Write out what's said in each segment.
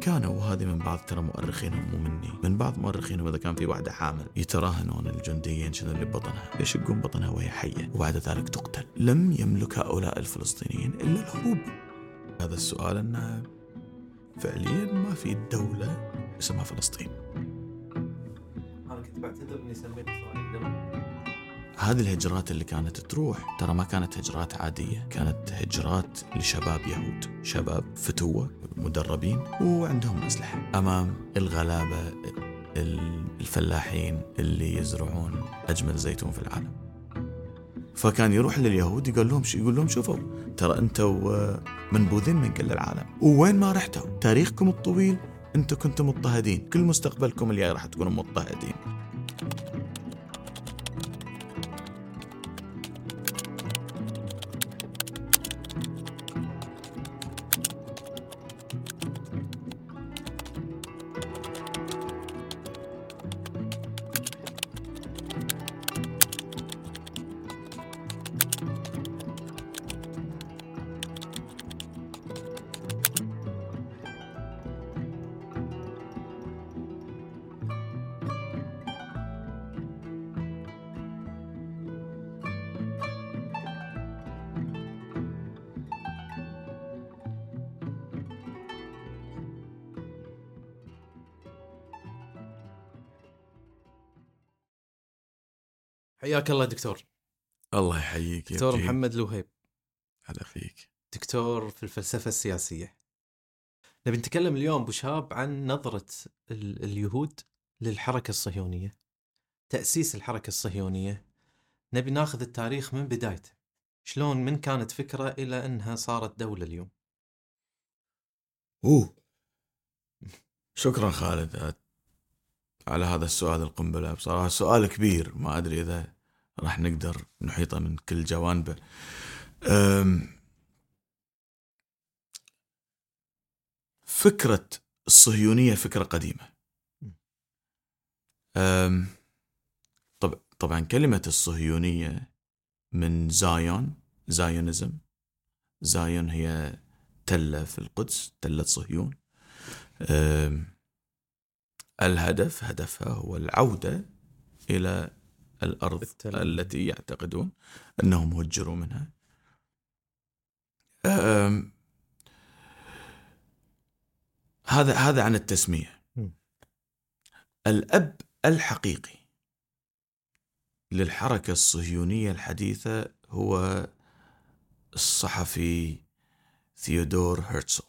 كانوا وهذه من بعض ترى مؤرخينهم مو مني من بعض مؤرخينهم إذا كان في واحدة حامل يتراهنون الجنديين شنو اللي ببطنها يشقون بطنها وهي حية وبعد ذلك تقتل؟ لم يملك هؤلاء الفلسطينيين إلا الهروب هذا السؤال أنه فعليا ما في دولة اسمها فلسطين. أنا كنت بعتذر إني سميت هذه الهجرات اللي كانت تروح ترى ما كانت هجرات عادية كانت هجرات لشباب يهود شباب فتوة مدربين وعندهم أسلحة. أمام الغلابة الفلاحين اللي يزرعون أجمل زيتون في العالم. فكان يروح لليهود يقول لهم يقول لهم شوفوا ترى أنتم منبوذين من كل العالم. وين ما رحتوا؟ تاريخكم الطويل أنتم كنتم مضطهدين. كل مستقبلكم الجاي راح تكونوا مضطهدين. حياك الله دكتور. الله يحييك دكتور. محمد لوهيب هلا فيك. دكتور في الفلسفة السياسية. نبي نتكلم اليوم أبو شهاب عن نظرة ال- اليهود للحركة الصهيونية تأسيس الحركة الصهيونية. نبي ناخذ التاريخ من بدايته. شلون من كانت فكرة إلى أنها صارت دولة اليوم؟ أوه. شكرا خالد. على هذا السؤال القنبلة بصراحة. سؤال كبير. ما أدري إذا راح نقدر نحيطه من كل جوانبه. فكرة الصهيونية فكرة قديمة. طب طبعا كلمة الصهيونية من زايون زايونيزم زايون هي تلة في القدس تلة صهيون. الهدف هدفها هو العودة إلى الأرض بالتالي. التي يعتقدون أنهم هجروا منها هذا هذا عن التسمية م. الأب الحقيقي للحركة الصهيونية الحديثة هو الصحفي ثيودور هرتزل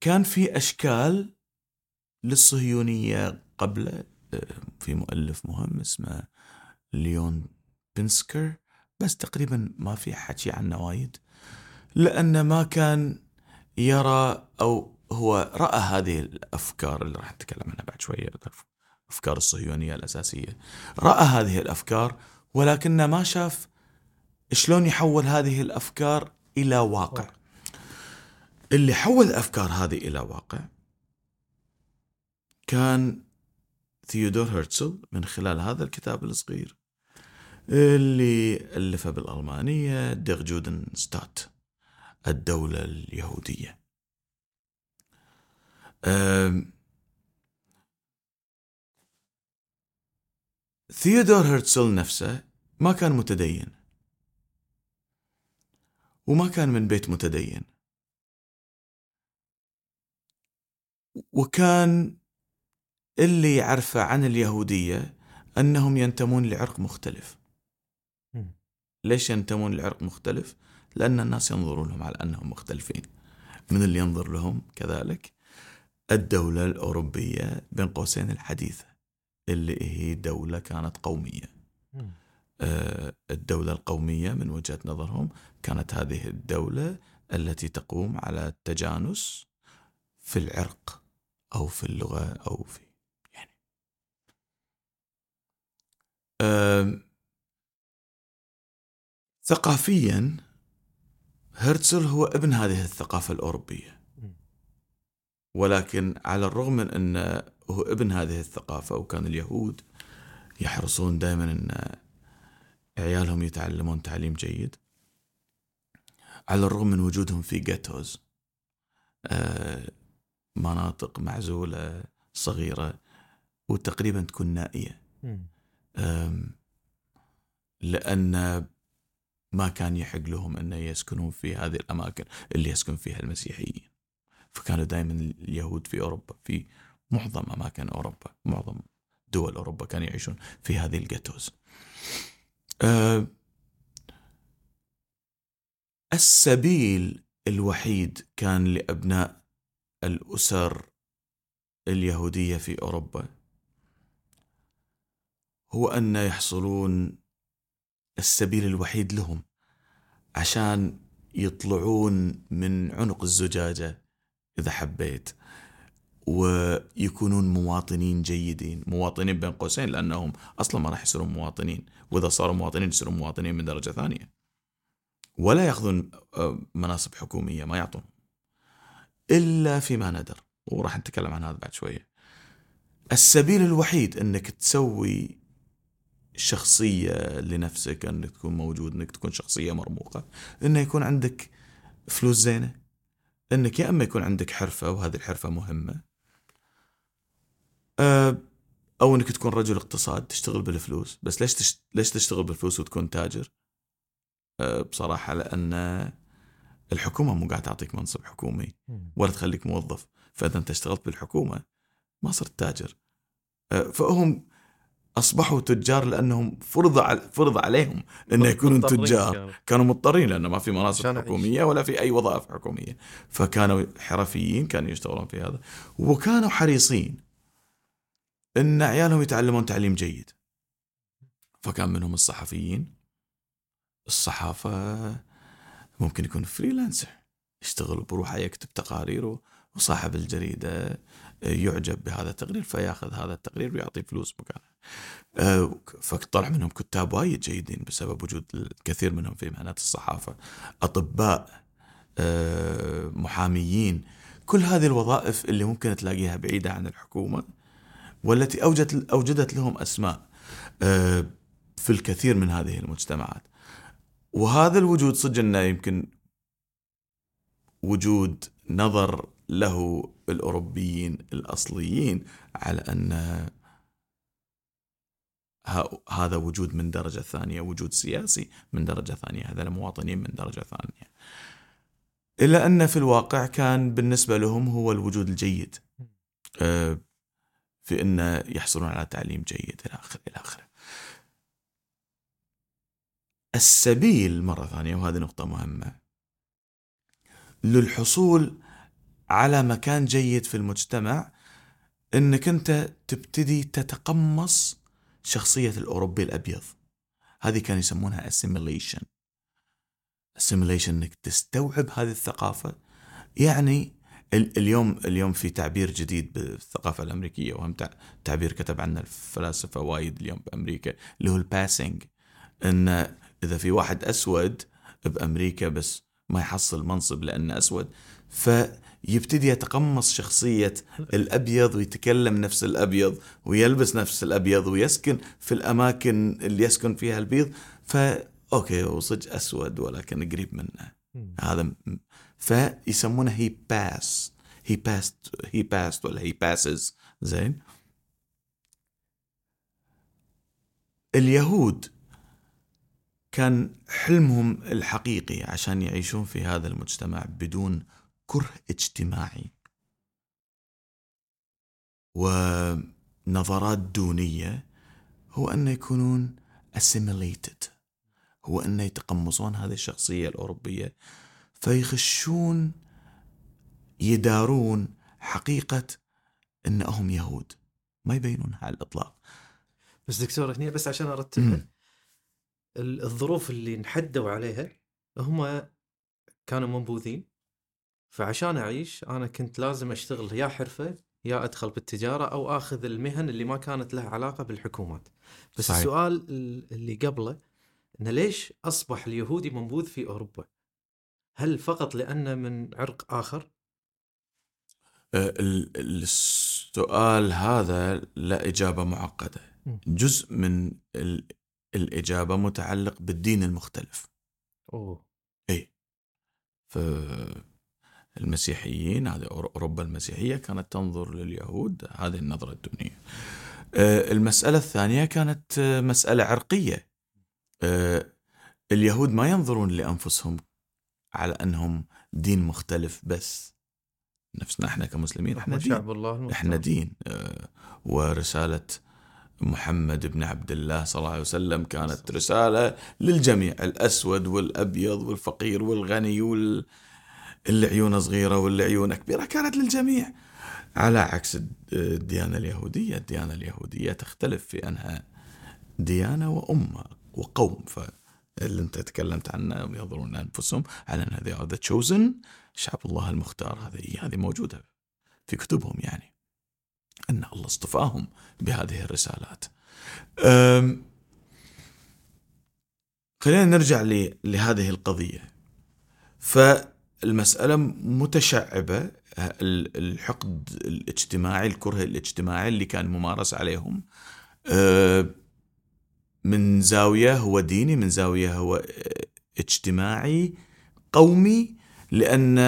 كان في أشكال للصهيونية قبل في مؤلف مهم اسمه ليون بنسكر بس تقريبا ما في حكي عنه وايد لأنه ما كان يرى أو هو رأى هذه الأفكار اللي راح نتكلم عنها بعد شوية أفكار الصهيونية الأساسية. رأى هذه الأفكار ولكنه ما شاف شلون يحول هذه الأفكار إلى واقع. اللي حول الأفكار هذه إلى واقع كان ثيودور هرتزل من خلال هذا الكتاب الصغير اللي ألفه بالألمانية دير جودن ستات الدولة اليهودية. ثيودور هرتزل نفسه ما كان متدين. وما كان من بيت متدين. وكان اللي يعرفه عن اليهودية أنهم ينتمون لعرق مختلف. ليش ينتمون لعرق مختلف؟ لأن الناس ينظرون لهم على أنهم مختلفين من اللي ينظر لهم كذلك الدولة الأوروبية بين قوسين الحديثة اللي هي دولة كانت قومية. آه، الدولة القومية من وجهة نظرهم كانت هذه الدولة التي تقوم على التجانس في العرق أو في اللغة أو في يعني آم، ثقافيا هرتزل هو ابن هذه الثقافة الأوروبية. ولكن على الرغم من أنه هو ابن هذه الثقافة وكان اليهود يحرصون دائما أن عيالهم يتعلمون تعليم جيد على الرغم من وجودهم في جيتوز آه، مناطق معزولة صغيرة وتقريبا تكون نائية. لأن ما كان يحق لهم أن يسكنون في هذه الأماكن اللي يسكن فيها المسيحيين. فكانوا دائما اليهود في أوروبا في معظم أماكن أوروبا معظم دول أوروبا كانوا يعيشون في هذه الجاتوز. السبيل الوحيد كان لأبناء الأسر اليهودية في أوروبا هو أن يحصلون السبيل الوحيد لهم عشان يطلعون من عنق الزجاجة إذا حبيت ويكونون مواطنين جيدين مواطنين بين قوسين لأنهم أصلا ما راح يصيرون مواطنين وإذا صاروا مواطنين يصيرون مواطنين من درجة ثانية. ولا يأخذون آه، مناصب حكومية ما يعطون. إلا فيما ندر وراح نتكلم عن هذا بعد شوية. السبيل الوحيد أنك تسوي شخصية لنفسك أنك تكون موجود أنك تكون شخصية مرموقة أنه يكون عندك فلوس زينة أنك يا أما يكون عندك حرفة وهذه الحرفة مهمة آه، أو أنك تكون رجل اقتصاد تشتغل بالفلوس. بس ليش تشت... ليش تشتغل بالفلوس وتكون تاجر؟ آه، بصراحة لأن الحكومة مو قاعد تعطيك منصب حكومي. ولا تخليك موظف. فإذا أنت اشتغلت بالحكومة ما صرت تاجر. آه، فهم أصبحوا تجار لأنهم فرض على فرض عليهم أن يكونون مضطرين تجار. كانوا. مضطرين لأن ما في مناصب أعيش. حكومية ولا في أي وظائف حكومية. فكانوا حرفيين كانوا يشتغلون في هذا. وكانوا حريصين أن عيالهم يتعلمون تعليم جيد. فكان منهم الصحفيين. الصحافة ممكن يكون فريلانسر يشتغل بروحه يكتب تقارير وصاحب الجريدة يعجب بهذا التقرير فيأخذ هذا التقرير ويعطيه فلوس مكانه. فطلع منهم كتاب وايد جيدين بسبب وجود الكثير منهم في مهنة الصحافة. أطباء آه، محاميين. كل هذه الوظائف اللي ممكن تلاقيها بعيدة عن الحكومة والتي أوجدت, أوجدت لهم أسماء آه، في الكثير من هذه المجتمعات. وهذا الوجود صدق إنه يمكن وجود نظر له الأوروبيين الأصليين على ه- هذا وجود من درجة ثانية وجود سياسي من درجة ثانية هذا المواطنين من درجة ثانية. إلا أن في الواقع كان بالنسبة لهم هو الوجود الجيد. آه، في انه يحصلون على تعليم جيد إلى اخره إلى آخره. السبيل مرة ثانية وهذه نقطة مهمة للحصول على مكان جيد في المجتمع إنك أنت تبتدي تتقمص شخصية الأوروبي الأبيض. هذه كانوا يسمونها assimilation. Assimilation إنك تستوعب هذه الثقافة. يعني ال- اليوم اليوم في تعبير جديد بالثقافة الأمريكية وهم تع- تعبير كتب عنه الفلاسفة وايد اليوم بأمريكا اللي هو ال passing إن إذا في واحد أسود بأمريكا بس ما يحصل منصب لأنه أسود فيبتدي يتقمص شخصية الأبيض ويتكلم نفس الأبيض ويلبس نفس الأبيض ويسكن في الأماكن اللي يسكن فيها البيض. ف okay هو صدق أسود ولكن قريب منه. هذا فيسمونه he pass he passed he passed ولا he passes زين. اليهود كان حلمهم الحقيقي عشان يعيشون في هذا المجتمع بدون كره اجتماعي. ونظرات دونية هو أن يكونون assimilated. هو أن يتقمصون هذه الشخصية الأوروبية. فيخشون يدارون حقيقة أنهم يهود. ما يبينونها على الإطلاق. بس دكتور هني بس عشان. ال- الظروف اللي انحدوا عليها هم كانوا منبوذين. فعشان أعيش أنا كنت لازم أشتغل يا حرفة يا أدخل بالتجارة أو آخذ المهن اللي ما كانت لها علاقة بالحكومات بس صحيح. السؤال ال- اللي قبله انه ليش أصبح اليهودي منبوذ في أوروبا؟ هل فقط لأنه من عرق آخر؟ ال- السؤال هذا لا إجابة معقدة مم. جزء من ال- الإجابة متعلق بالدين المختلف أوه ف المسيحيين هذه أوروبا المسيحية كانت تنظر لليهود هذه النظرة الدونية آه، المسألة الثانية كانت آه، مسألة عرقية. آه، اليهود ما ينظرون لأنفسهم على أنهم دين مختلف بس. نفسنا إحنا كمسلمين إحنا دين. شعب الله المختار. إحنا دين. ورسالة محمد بن عبد الله صلى الله عليه وسلم كانت رسالة للجميع الأسود والأبيض والفقير والغني وال... اللي عيونه صغيرة واللي عيونه كبيرة كانت للجميع. على عكس الديانة اليهودية الديانة اليهودية تختلف في أنها ديانة وأمة وقوم. فاللي أنت تكلمت عنه ينظرون أنفسهم على أن هذه ذا تشوزن شعب الله المختار. هذه هذه موجودة في كتبهم يعني. أن الله اصطفاهم بهذه الرسالات. خلينا نرجع لهذه القضية. فالمسألة متشعبة الحقد الاجتماعي الكره الاجتماعي اللي كان ممارس عليهم. من زاوية هو ديني من زاوية هو اجتماعي قومي لأن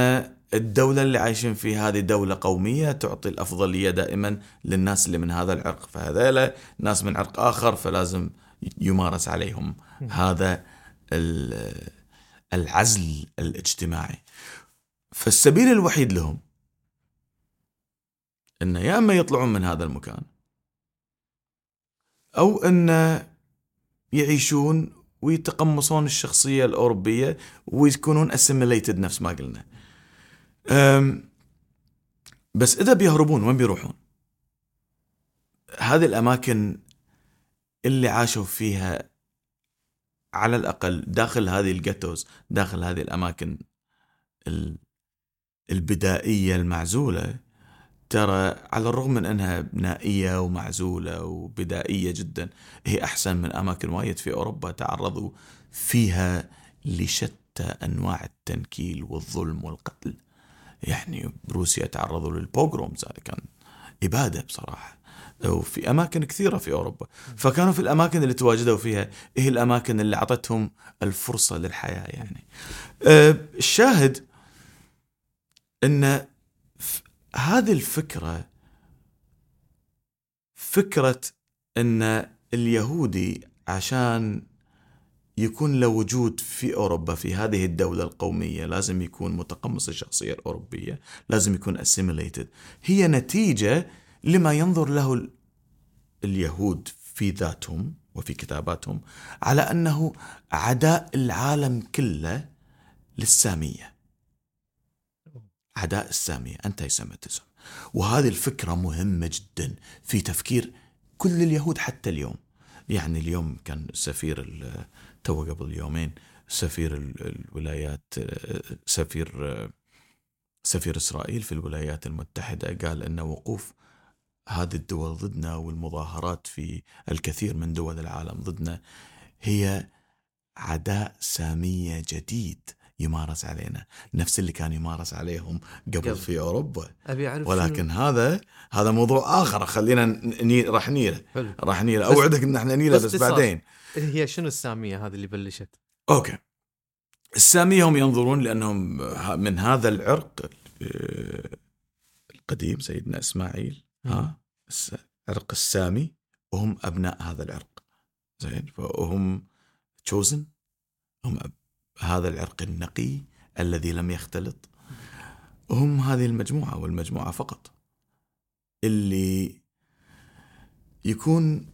الدولة اللي عايشين فيها هذه دولة قومية تعطي الأفضلية دائما للناس اللي من هذا العرق. فهذيلا ناس من عرق آخر فلازم يمارس عليهم. هذا العزل الاجتماعي. فالسبيل الوحيد لهم أن يا أما يطلعون من هذا المكان أو أن يعيشون ويتقمصون الشخصية الأوروبية ويكونون assimilated نفس ما قلنا. بس إذا بيهربون وين بيروحون؟ هذه الأماكن اللي عاشوا فيها على الأقل داخل هذه الجاتوز داخل هذه الأماكن البدائية المعزولة. ترى على الرغم من أنها نائية ومعزولة وبدائية جدا هي أحسن من أماكن وايد في أوروبا تعرضوا فيها لشتى أنواع التنكيل والظلم والقتل. يعني بروسيا تعرضوا للبوغرومز هذا كان إبادة بصراحة. وفي أماكن كثيرة في أوروبا. فكانوا في الأماكن اللي تواجدوا فيها هي الأماكن اللي أعطتهم الفرصة للحياة يعني. أه، الشاهد أن هذه الفكرة فكرة أن اليهودي عشان يكون له وجود في أوروبا في هذه الدولة القومية لازم يكون متقمص الشخصية الأوروبية لازم يكون assimilated. هي نتيجة لما ينظر له اليهود في ذاتهم وفي كتاباتهم على أنه عداء العالم كله للسامية. عداء السامية anti-Semitism وهذه الفكرة مهمة جدا في تفكير كل اليهود حتى اليوم. يعني اليوم كان سفير تو قبل يومين سفير الولايات سفير سفير إسرائيل في الولايات المتحدة قال إن وقوف هذه الدول ضدنا والمظاهرات في الكثير من دول العالم ضدنا هي عداء سامية جديد. يمارس علينا. نفس اللي كان يمارس عليهم قبل, قبل. في أوروبا. أبي أعرف ولكن شنو... هذا هذا موضوع آخر. خلينا ني... راح نيله. راح نيله. أوعدك إن إحنا نيله بس, بس بعدين. هي شنو السامية هذه اللي بلشت؟ أوكي. السامية هم ينظرون لأنهم من هذا العرق آه، القديم سيدنا إسماعيل. ها؟ العرق السامي. وهم أبناء هذا العرق. زين؟ فهم تشوزن هم هذا العرق النقي الذي لم يختلط. هم هذه المجموعة والمجموعة فقط. اللي يكون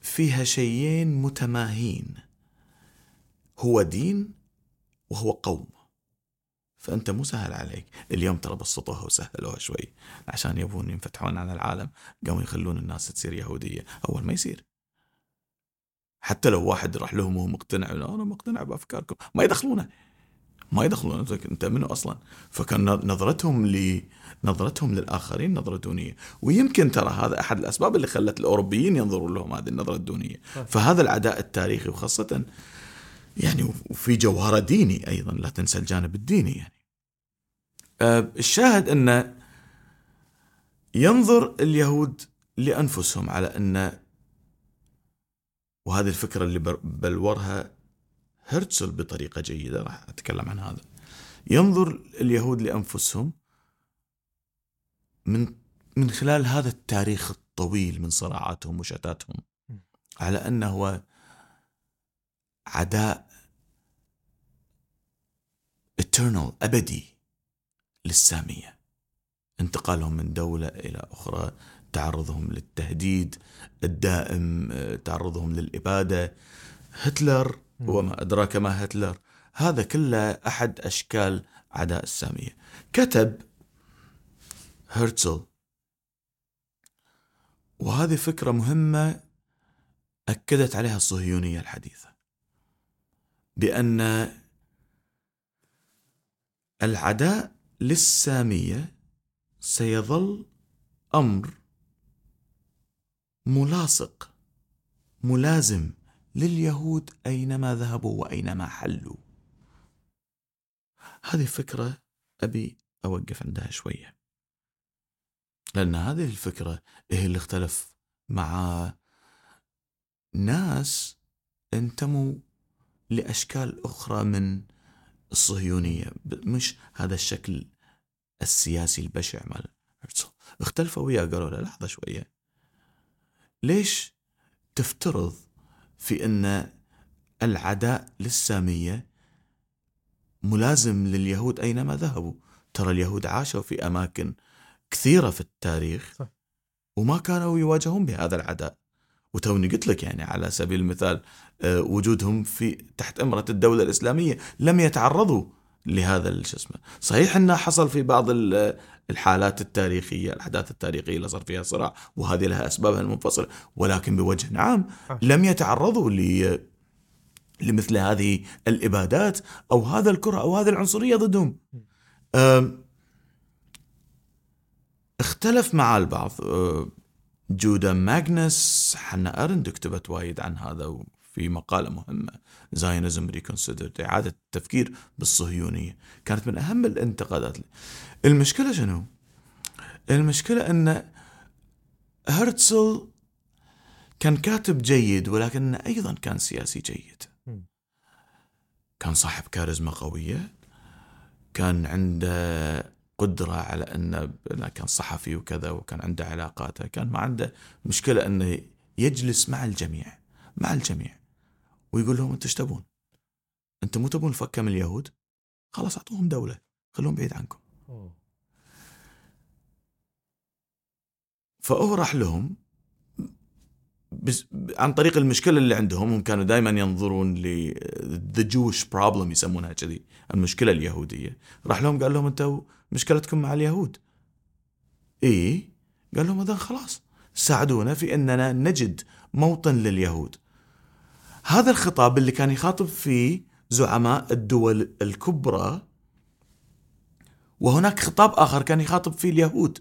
فيها شيئين متماهين. هو دين وهو قوم. فأنت مو سهل عليك. اليوم ترى بسطوها وسهلوها شوي. عشان يبون ينفتحون على العالم. قاموا يخلون الناس تصير يهودية. أول ما يصير. حتى لو واحد راح لهم وهو مقتنع أنا مقتنع بأفكاركم. ما يدخلونه. ما يدخلون أنت منو أصلا؟ فكان نظرتهم ل نظرتهم للآخرين نظرة دونية. ويمكن ترى هذا أحد الأسباب اللي خلت الأوروبيين ينظرون لهم هذه النظرة الدونية. فهذا العداء التاريخي وخاصة يعني وفي جوهره ديني أيضا لا تنسى الجانب الديني يعني. أه، الشاهد أن ينظر اليهود لأنفسهم على أن وهذه الفكرة اللي بلورها هرتزل بطريقة جيدة راح أتكلم عن هذا. ينظر اليهود لأنفسهم من من خلال هذا التاريخ الطويل من صراعاتهم وشتاتهم على أنه هو عداء eternal أبدي للسامية انتقالهم من دولة إلى أخرى. تعرضهم للتهديد الدائم تعرضهم للإبادة. هتلر وما أدراك ما هتلر. هذا كله أحد أشكال عداء السامية. كتب هرتزل وهذه فكرة مهمة أكدت عليها الصهيونية الحديثة. بأن العداء للسامية سيظل أمر ملاصق ملازم لليهود أينما ذهبوا وأينما حلوا. هذه فكره أبي أوقف عندها شوية. لأن هذه الفكرة هي اللي اختلف مع ناس انتموا لأشكال أخرى من الصهيونية مش هذا الشكل السياسي البشع مال اختلفوا وياه قالوا له لحظة شوية. ليش تفترض في أن العداء للسامية ملازم لليهود أينما ذهبوا ترى اليهود عاشوا في أماكن كثيرة في التاريخ صح. وما كانوا يواجهون بهذا العداء وتوني قلت لك يعني على سبيل المثال آه، وجودهم في تحت أمرة الدولة الإسلامية لم يتعرضوا لهذا شو اسمه. صحيح إنه حصل في بعض الحالات التاريخية الأحداث التاريخية اللي صار فيها صراع وهذه لها أسبابها المنفصلة ولكن بوجه عام لم يتعرضوا ل لمثل هذه الإبادات أو هذا الكره أو هذه العنصرية ضدهم. اختلف مع البعض. جودا ماغنس حنا أرند كتبت وايد عن هذا في مقالة مهمة زاينزم ريكونسيدرد إعادة التفكير بالصهيونية. كانت من أهم الانتقادات. المشكلة شنو؟ المشكلة أن هرتزل كان كاتب جيد ولكن أيضا كان سياسي جيد. كان صاحب كاريزما قوية. كان عنده قدرة على أنه كان صحفي وكذا وكان عنده علاقاته. كان ما عنده مشكلة أنه يجلس مع الجميع مع الجميع. ويقول لهم أنتم إيش تبون؟ أنتم مو تبون الفكة من اليهود؟ خلاص أعطوهم دولة خلوهم بعيد عنكم. فهو راح لهم بس عن طريق المشكلة اللي عندهم هم كانوا دائما ينظرون ل the Jewish problem يسمونها كذي المشكلة اليهودية. راح لهم قال لهم أنتم مشكلتكم مع اليهود. اي قال لهم اذا خلاص ساعدونا في إننا نجد موطن لليهود. هذا الخطاب اللي كان يخاطب فيه زعماء الدول الكبرى وهناك خطاب آخر كان يخاطب فيه اليهود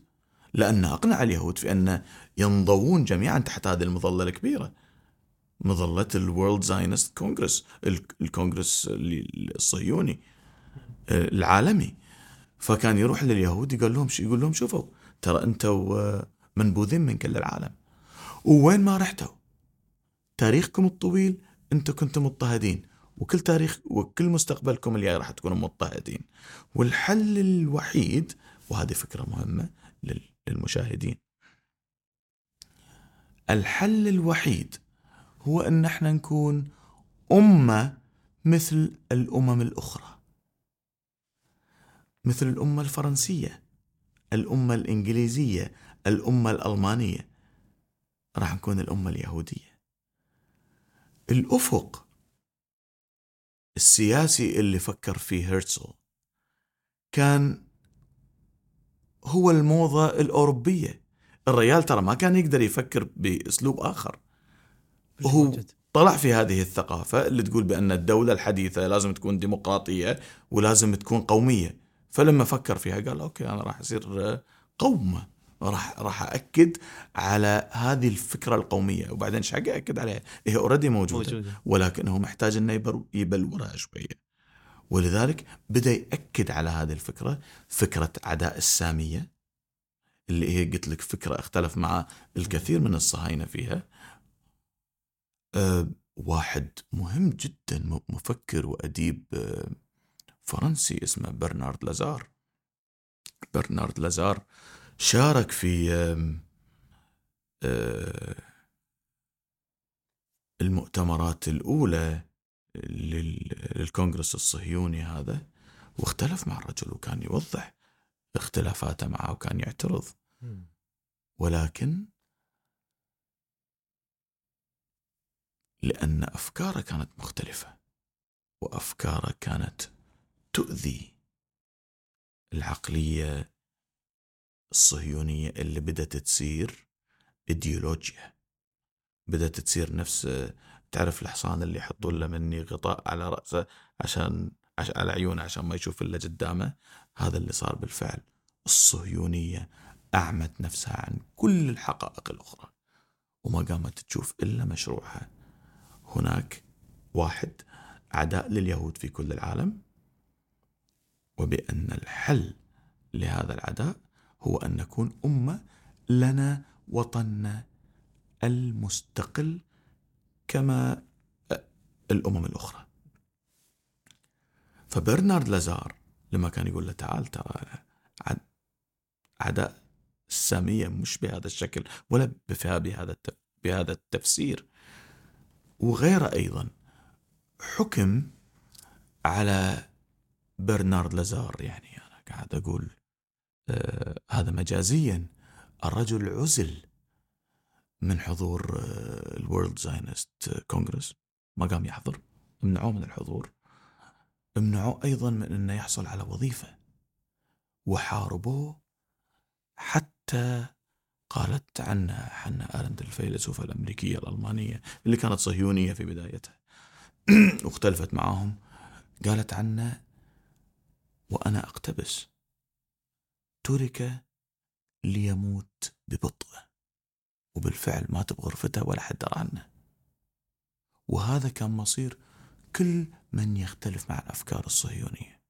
لأن أقنع اليهود في أن ينضوون جميعا تحت هذه المظلة الكبيرة مظلة الورلد زاينست كونغرس الكونغرس الصهيوني آه، العالمي. فكان يروح لليهود يقول لهم يقول لهم شوفوا ترى أنتم آه، منبوذين من كل العالم. ووين ما رحتوا؟ تاريخكم الطويل أنتم كنتم مضطهدين وكل تاريخ وكل مستقبلكم الجاي راح تكونوا مضطهدين. والحل الوحيد وهذه فكرة مهمة للمشاهدين. الحل الوحيد هو أن إحنا نكون أمة مثل الأمم الأخرى. مثل الأمة الفرنسية الأمة الإنجليزية الأمة الألمانية. راح نكون الأمة اليهودية. الأفق. السياسي اللي فكر فيه هرتزل كان هو الموضة الأوروبية. الريال ترى ما كان يقدر يفكر بأسلوب آخر. هو طلع في هذه الثقافة اللي تقول بأن الدولة الحديثة لازم تكون ديمقراطية ولازم تكون قومية. فلما فكر فيها قال أوكي أنا راح أصير قومة. راح راح أكد على هذه الفكرة القومية. وبعدين إيش حق أكد عليها؟ هي اوريدي موجودة, موجودة. ولكنه محتاج أنه يبلورها شوية. ولذلك بدأ يأكد على هذه الفكرة فكرة عداء السامية اللي هي قلت لك فكرة اختلف مع الكثير من الصهاينة فيها. أه واحد مهم جدا مفكر وأديب أه فرنسي اسمه برنارد لازار. برنارد لازار شارك في آه، المؤتمرات الأولى للكونغرس الصهيوني هذا واختلف مع الرجل وكان يوضح اختلافاته معه وكان يعترض. ولكن لأن أفكاره كانت مختلفة وأفكاره كانت تؤذي العقلية الصهيونية اللي بدأت تصير إيديولوجيا. بدأت تصير نفس تعرف الحصان اللي يحطون له مني غطاء على رأسه عشان على عيونه عشان ما يشوف إلا قدامه؟ هذا اللي صار بالفعل. الصهيونية أعمت نفسها عن كل الحقائق الأخرى. وما قامت تشوف إلا مشروعها. هناك واحد عداء لليهود في كل العالم. وبأن الحل لهذا العداء هو أن نكون أمة لنا وطننا المستقل كما الأمم الأخرى. فبرنارد لازار لما كان يقول له تعال ترى عداء السامية مش بهذا الشكل ولا بهذا بهذا التفسير. وغيره أيضا حكم على برنارد لازار. يعني أنا قاعد أقول هذا مجازيا. الرجل عزل من حضور آه الورلد زاينست كونغرس. ما قام يحضر. منعوه من الحضور. منعوه أيضا من أنه يحصل على وظيفة. وحاربوه حتى قالت عنها حنا أرند الفيلسوفة الأمريكية الألمانية اللي كانت صهيونية في بدايتها. واختلفت معاهم. قالت عنه وأنا أقتبس ترك ليموت ببطء وبالفعل مات بغرفته ولا حد درى عنه. وهذا كان مصير كل من يختلف مع الأفكار الصهيونية.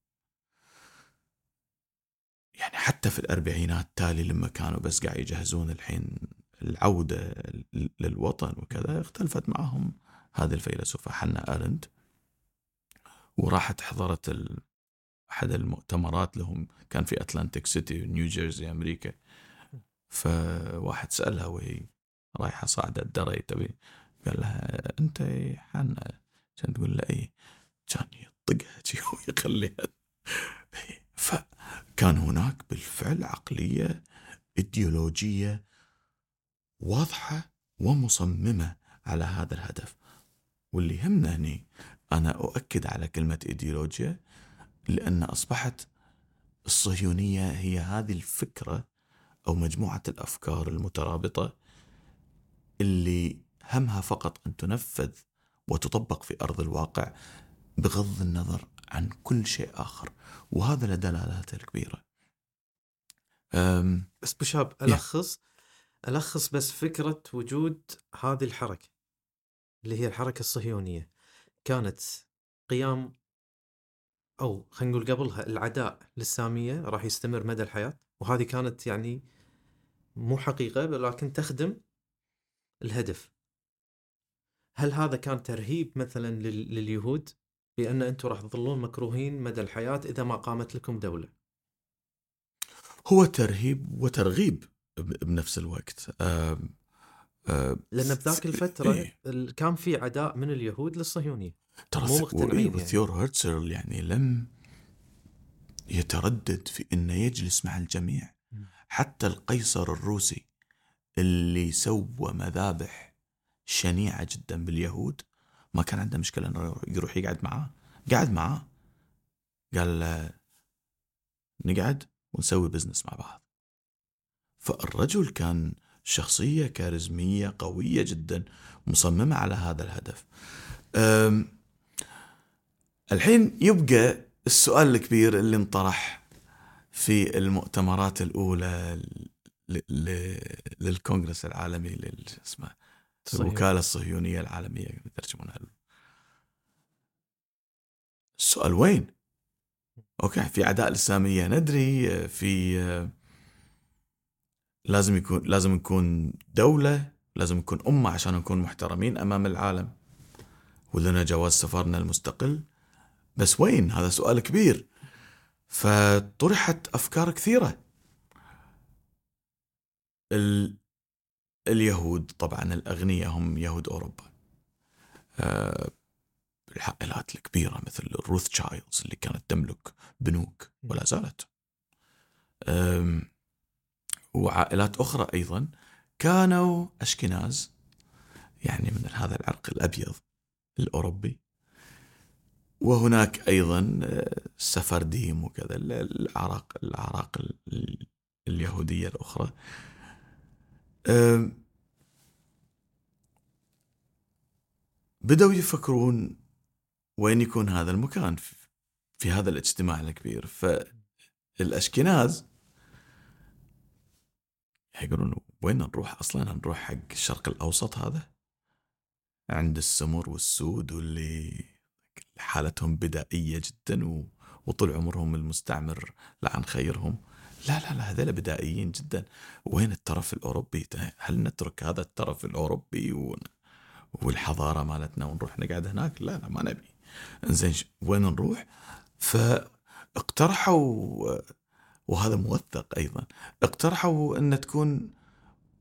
يعني حتى في الأربعينات تالي لما كانوا بس قاعد يجهزون الحين العودة للوطن وكذا اختلفت معهم هذه الفيلسوفة حنا أرند. وراحت حضرت ال... أحد المؤتمرات لهم كان في أتلانتيك سيتي نيو جيرسي أمريكا. فواحد سألها وهي رايحة صاعدة الدري تبي؟ قال لها أنت حنا كان تقول له إيه. كان يطقها ويخليها. فكان هناك بالفعل عقلية إيديولوجية واضحة ومصممة على هذا الهدف. واللي يهمنا هني أنا أؤكد على كلمة إيديولوجيا لأن أصبحت الصهيونية هي هذه الفكرة أو مجموعة الأفكار المترابطة اللي همها فقط أن تنفذ وتطبق في أرض الواقع بغض النظر عن كل شيء آخر. وهذا له دلالاته الكبيرة بس بشاب ألخص ألخص بس فكرة وجود هذه الحركة اللي هي الحركة الصهيونية. كانت قيام أو خلينا نقول قبلها العداء للسامية راح يستمر مدى الحياة وهذه كانت يعني مو حقيقة ولكن تخدم الهدف. هل هذا كان ترهيب مثلا لليهود؟ بأن أنتم راح تظلون مكروهين مدى الحياة إذا ما قامت لكم دولة. هو ترهيب وترغيب بنفس الوقت. آه لأن بذاك الفترة إيه؟ كان في عداء من اليهود للصهيونية. ترى مو مقتنعين يعني. ثيور هرتزل يعني لم يتردد في إنه يجلس مع الجميع. حتى القيصر الروسي اللي سوى مذابح شنيعة جدا باليهود ما كان عنده مشكلة إنه يروح يقعد معاه. قعد معاه. قال نقعد ونسوي بزنس مع بعض. فالرجل كان شخصية كاريزمية قوية جدا مصممة على هذا الهدف. الحين يبقى السؤال الكبير اللي انطرح في المؤتمرات الأولى للكونغرس العالمي اسمه الوكالة الصهيونية العالمية يترجمونها. السؤال وين؟ أوكي في عداء للسامية ندري في لازم يكون لازم نكون دولة لازم نكون أمة عشان نكون محترمين أمام العالم. ولنا جواز سفرنا المستقل. بس وين؟ هذا سؤال كبير. فطرحت أفكار كثيرة. ال... اليهود طبعا الأغنياء هم يهود أوروبا. أه العائلات الكبيرة مثل الروث تشايلدز اللي كانت تملك بنوك ولا زالت. وعائلات أخرى أيضا كانوا أشكناز يعني من هذا العرق الأبيض الأوروبي. وهناك أيضا آه، سفرديم وكذا الأعراق الأعراق اليهودية الأخرى. بدأوا يفكرون وين يكون هذا المكان في هذا الاجتماع الكبير. فالأشكناز يقولون وين نروح أصلا؟ نروح حق الشرق الأوسط هذا؟ عند السمر والسود واللي حالتهم بدائية جدا وطول عمرهم المستعمر لعن خيرهم. لا لا لا هذول بدائيين جدا. وين الترف الأوروبي؟ هل نترك هذا الترف الأوروبي والحضارة مالتنا ونروح نقعد هناك؟ لا لا ما نبي. إنزين وين نروح؟ فاقترحوا وهذا موثق أيضا. اقترحوا أن تكون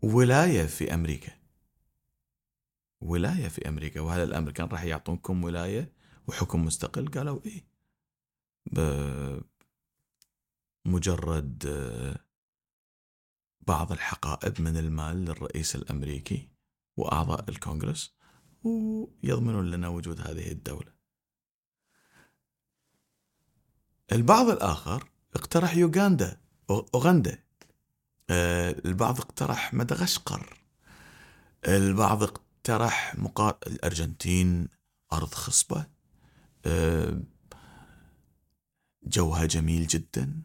ولاية في أمريكا. ولاية في أمريكا. وهل الأمريكان راح يعطونكم ولاية وحكم مستقل؟ قالوا إيه. مجرد بعض الحقائب من المال للرئيس الأمريكي وأعضاء الكونغرس ويضمنون لنا وجود هذه الدولة. البعض الآخر اقترح يوغندا أوغندا. البعض اقترح مدغشقر. البعض اقترح مقا... الأرجنتين أرض خصبة. جوها جميل جدا.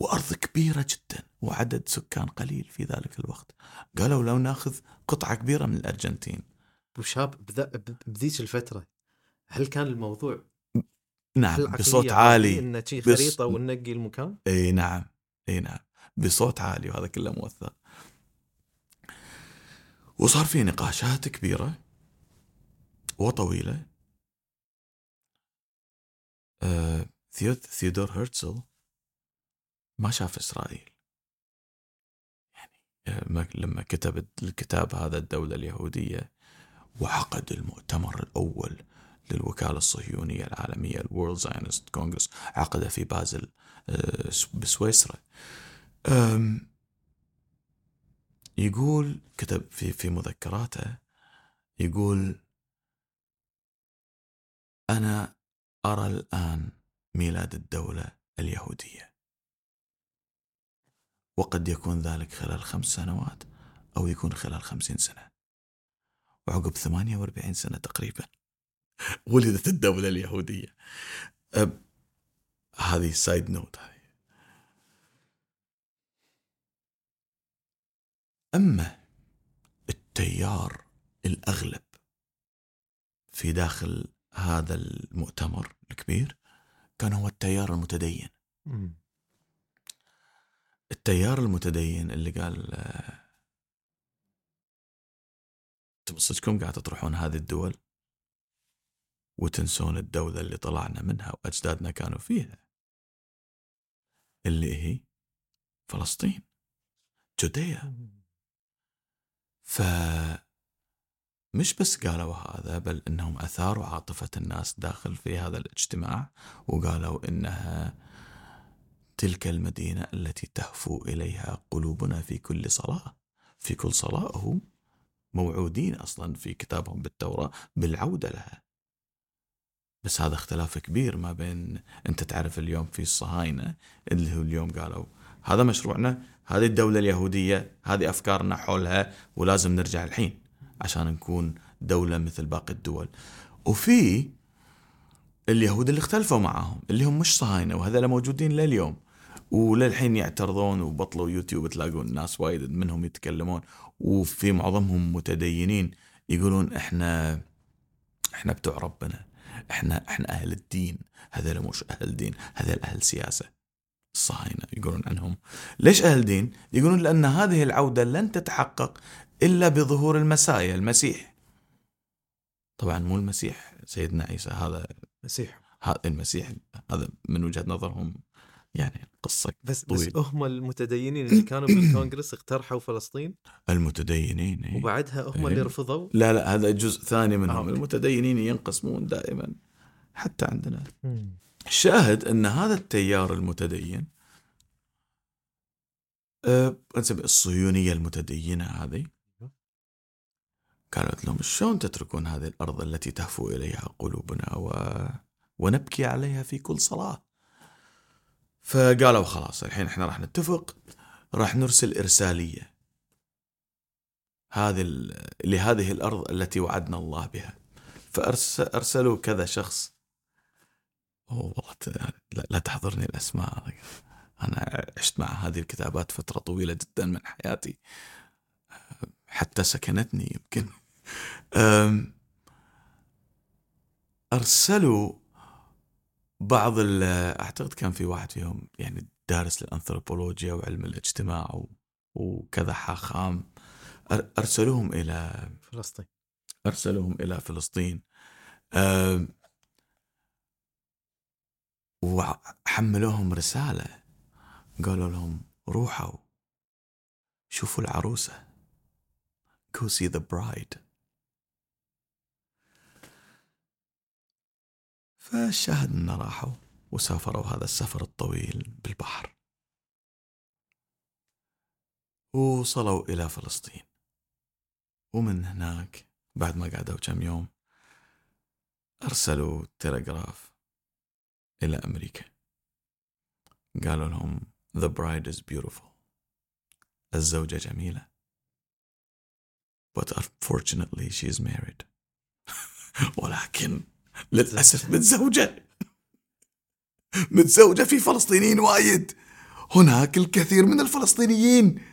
وأرض كبيرة جدا وعدد سكان قليل في ذلك الوقت. قالوا لو ناخذ قطعة كبيرة من الأرجنتين. وشاب بذيك الفترة هل كان الموضوع نعم بصوت عالي. إن خريطة بس... وننقي المكان؟ إي نعم إي نعم بصوت عالي وهذا كله موثق. وصار في نقاشات كبيرة وطويلة. آه ثيودور هرتزل ما شاف إسرائيل. يعني آه، لما كتب الكتاب هذا الدولة اليهودية وعقد المؤتمر الأول للوكالة الصهيونية العالمية الورلد زاينست كونغرس عقد في بازل آه، بسويسرا. يقول كتب في في مذكراته يقول أنا أرى الآن ميلاد الدولة اليهودية. وقد يكون ذلك خلال خمس سنوات أو يكون خلال خمسين سنة. وعقب ثمانية وأربعين سنة تقريبا. ولدت الدولة اليهودية. هذه side note هذه أما التيار الأغلب في داخل هذا المؤتمر الكبير كان هو التيار المتدين. التيار المتدين اللي قال أنتم صدقكم قاعد تطرحون هذه الدول؟ وتنسون الدولة اللي طلعنا منها وأجدادنا كانوا فيها. اللي هي فلسطين جوديا ف مش بس قالوا هذا بل إنهم أثاروا عاطفة الناس داخل في هذا الاجتماع وقالوا إنها تلك المدينة التي تهفو إليها قلوبنا في كل صلاة. في كل صلاة هم موعودين أصلا في كتابهم بالتوراة بالعودة لها. بس هذا اختلاف كبير ما بين انت تعرف اليوم في الصهاينه اللي هو اليوم قالوا هذا مشروعنا هذه الدولة اليهودية هذه أفكارنا حولها ولازم نرجع الحين عشان نكون دولة مثل باقي الدول. وفي اليهود اللي اختلفوا معاهم اللي هم مش صهاينة وهذول موجودين لليوم وللحين يعترضون وبطلوا يوتيوب تلاقون ناس وايد منهم يتكلمون وفي معظمهم متدينين يقولون إحنا إحنا بتوع ربنا. إحنا إحنا أهل الدين. هذول مش أهل دين هذول أهل سياسة. الصهاينه يقولون عنهم. ليش أهل دين؟ يقولون لأن هذه العودة لن تتحقق إلا بظهور المسايا المسيح. طبعا مو المسيح سيدنا عيسى هذا مسيح. هذا المسيح هذا من وجهة نظرهم. يعني قصة بس طويل. بس هم المتدينين اللي كانوا بالكونغرس اقترحوا فلسطين المتدينين إيه. وبعدها هم إيه. اللي رفضوا لا لا هذا جزء ثاني آه، منهم أوكي. المتدينين ينقسمون دائما حتى عندنا الشاهد أن هذا التيار المتدين أه الصهيونية المتدينة هذه قالت لهم شلون تتركون هذه الأرض التي تهفو إليها قلوبنا و... ونبكي عليها في كل صلاة فقالوا خلاص الحين إحنا راح نتفق راح نرسل إرسالية. هذه. لهذه الأرض التي وعدنا الله بها. فارسلوا كذا شخص. أوه والله لا, تحضرني الأسماء. أنا عشت مع هذه الكتابات فترة طويلة جدا من حياتي. حتى سكنتني يمكن. أم، أرسلوا بعض ال- أعتقد كان في واحد فيهم يعني دارس للأنثروبولوجيا وعلم الاجتماع و- وكذا حاخام. أرسلوهم إلى فلسطين. أرسلوهم إلى فلسطين. وحملوهم رسالة. قالوا لهم روحوا. شوفوا العروسة. Go see the bride. فالشاهد انه راحوا وسافروا هذا السفر الطويل بالبحر. ووصلوا إلى فلسطين. ومن هناك بعد ما قعدوا كم يوم أرسلوا تلغراف إلى أمريكا. قالوا لهم the bride is beautiful. الزوجة جميلة. But unfortunately she is married. ولكن للأسف متزوجة. متزوجة في فلسطينيين وايد. هناك الكثير من الفلسطينيين.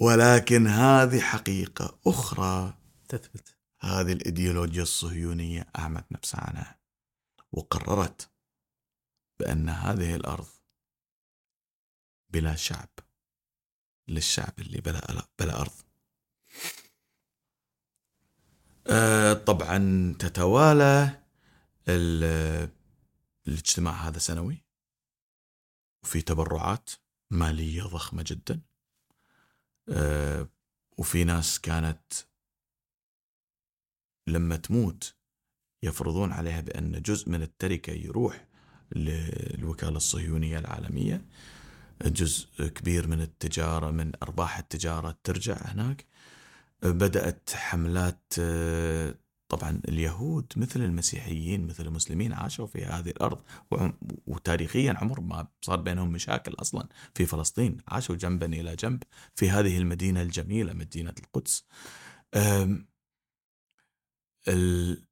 ولكن هذه حقيقة أخرى. تثبت. هذه الإيديولوجيا الصهيونية أعمت نفسها عنها وقررت بأن هذه الأرض بلا شعب. للشعب اللي بلا, بلا أرض. آه، طبعا تتوالى ال- الاجتماع هذا سنوي. وفي تبرعات مالية ضخمة جدا. آه، وفي ناس كانت لما تموت يفرضون عليها بأن جزء من التركة يروح للوكالة الصهيونية العالمية. جزء كبير من التجارة من أرباح التجارة ترجع هناك. بدأت حملات آه، طبعا اليهود مثل المسيحيين مثل المسلمين عاشوا في هذه الأرض وعم- وتاريخيا عمر ما صار بينهم مشاكل أصلا في فلسطين عاشوا جنبا إلى جنب في هذه المدينة الجميلة مدينة القدس. ال...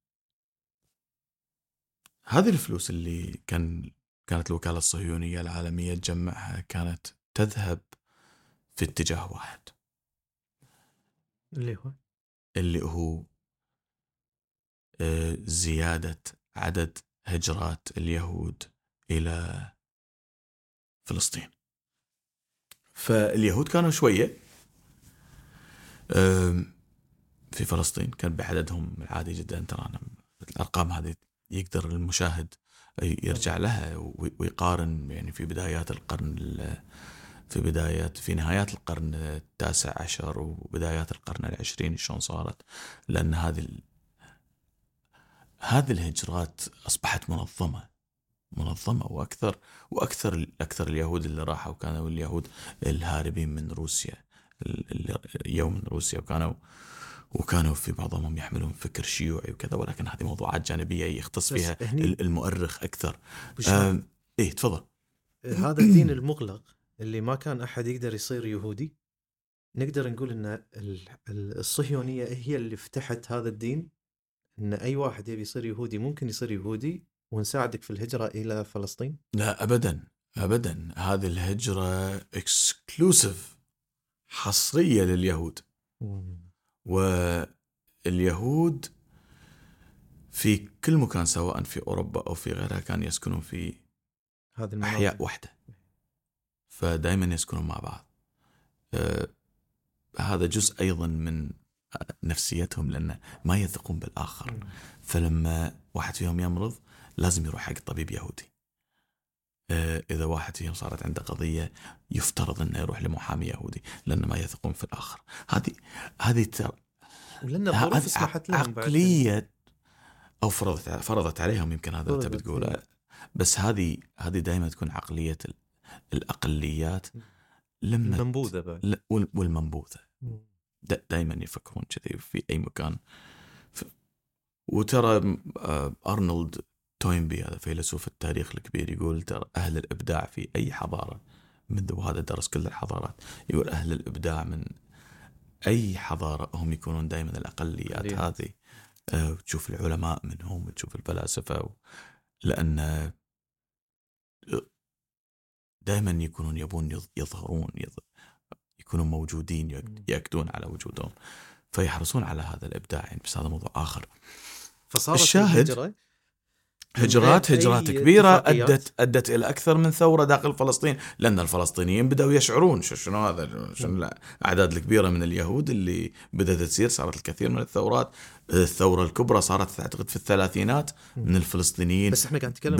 هذه الفلوس اللي كان كانت الوكالة الصهيونية العالمية تجمعها كانت تذهب في اتجاه واحد. اللي هو؟ اللي هو آه، زيادة عدد هجرات اليهود إلى فلسطين. فاليهود كانوا شوية في فلسطين. كان بعددهم العادي جدا ترى الأرقام هذه يقدر المشاهد يرجع لها وي- ويقارن يعني في بدايات القرن ال- في بدايات في نهايات القرن التاسع عشر وبدايات القرن العشرين شلون صارت لأن هذه هذه الهجرات أصبحت منظمة منظمة وأكثر وأكثر أكثر اليهود اللي راحوا كانوا اليهود الهاربين من روسيا يوم من روسيا وكانوا وكانوا في بعضهم يحملون فكر شيوعي وكذا ولكن هذه موضوعات جانبية يختص فيها المؤرخ أكثر. إيه تفضل. هذا الدين المغلق اللي ما كان أحد يقدر يصير يهودي نقدر نقول إن ال- ال- الصهيونية هي اللي فتحت هذا الدين إن أي واحد يبي يصير يهودي ممكن يصير يهودي ونساعدك في الهجرة إلى فلسطين. لا ابدا ابدا. هذه الهجرة اكسكلوسيف حصرية لليهود. واليهود في كل مكان سواء في أوروبا أو في غيرها كان يسكنون في هذه أحياء واحدة. فدائما يسكنون مع بعض. آه، هذا جزء أيضا من نفسيتهم لأن ما يثقون بالآخر. فلما واحد فيهم يمرض لازم يروح حق طبيب يهودي. آه، إذا واحد فيهم صارت عنده قضية يفترض إنه يروح لمحامي يهودي لأن ما يثقون في الآخر. هذه هذه ولأن الظروف هذه اسمحت لهم. عقلية أو فرضت فرضت عليهم يمكن هذا انت بتقوله بس هذه هذه دائما تكون عقلية الأقليات لما المنبوذة بعد. والمنبوذة. دائما يفكرون كذي في أي مكان. ف... وترى آه، أرنولد توينبي هذا فيلسوف التاريخ الكبير يقول ترى أهل الإبداع في أي حضارة منذ وهذا درس كل الحضارات يقول أهل الإبداع من أي حضارة هم يكونون دائما الأقليات. هذه. آه، وتشوف العلماء منهم وتشوف الفلاسفة و... لأن دائما يكونون يبون يظ- يظهرون يظ... يكونون موجودين يأك- مم. يأكدون على وجودهم فيحرصون على هذا الإبداع يعني بس هذا موضوع آخر. فصارت الشاهد- هجرات هجرات اتفاقيات. ادت أدت إلى أكثر من ثورة داخل فلسطين لأن الفلسطينيين بدأوا يشعرون شو- شنو هذا؟ شنو الاعداد الكبيرة من اليهود اللي بدأت تصير صارت الكثير من الثورات. الثورة الكبرى صارت اعتقد في الثلاثينات من الفلسطينيين. بس إحنا قاعد نتكلم.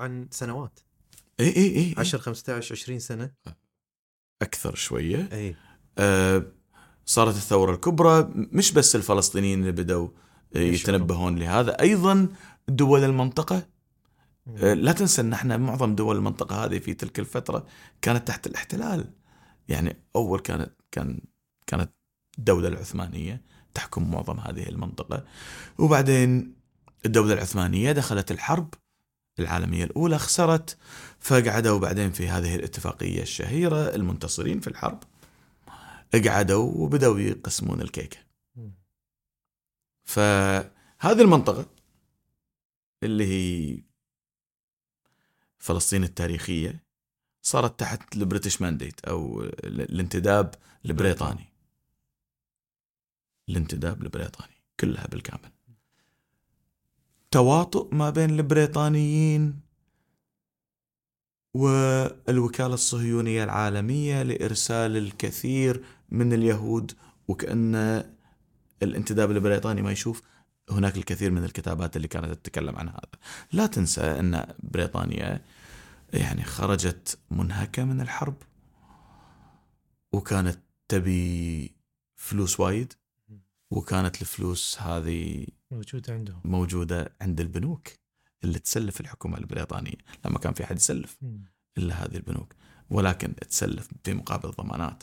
عن سنوات. اي اي اي 10 15 20 سنة. أكثر شوية. اي آه، صارت الثورة الكبرى مش بس الفلسطينيين اللي بدأوا آه،. يتنبهون لهذا. أيضا دول المنطقة. آه، لا تنسى أن إحنا معظم دول المنطقة هذه في تلك الفترة كانت تحت الاحتلال. يعني أول كانت كان كانت الدولة العثمانية تحكم معظم هذه المنطقة. وبعدين الدولة العثمانية دخلت الحرب. العالمية الأولى خسرت فقعدوا بعدين في هذه الاتفاقية الشهيرة المنتصرين في الحرب قعدوا وبدأوا يقسمون الكيكة. فهذه المنطقة اللي هي فلسطين التاريخية صارت تحت ال British Mandate أو ال- الانتداب البريطاني. الانتداب البريطاني كلها بالكامل. تواطؤ ما بين البريطانيين والوكالة الصهيونية العالمية لإرسال الكثير من اليهود وكأن الانتداب البريطاني ما يشوف هناك الكثير من الكتابات اللي كانت تتكلم عن هذا. لا تنسى أن بريطانيا يعني خرجت منهكة من الحرب وكانت تبي فلوس وايد وكانت الفلوس هذه موجوده عندهم موجودة عند البنوك اللي تسلف الحكومة البريطانية لما كان في حد يسلف إلا هذه البنوك ولكن تسلف في مقابل ضمانات.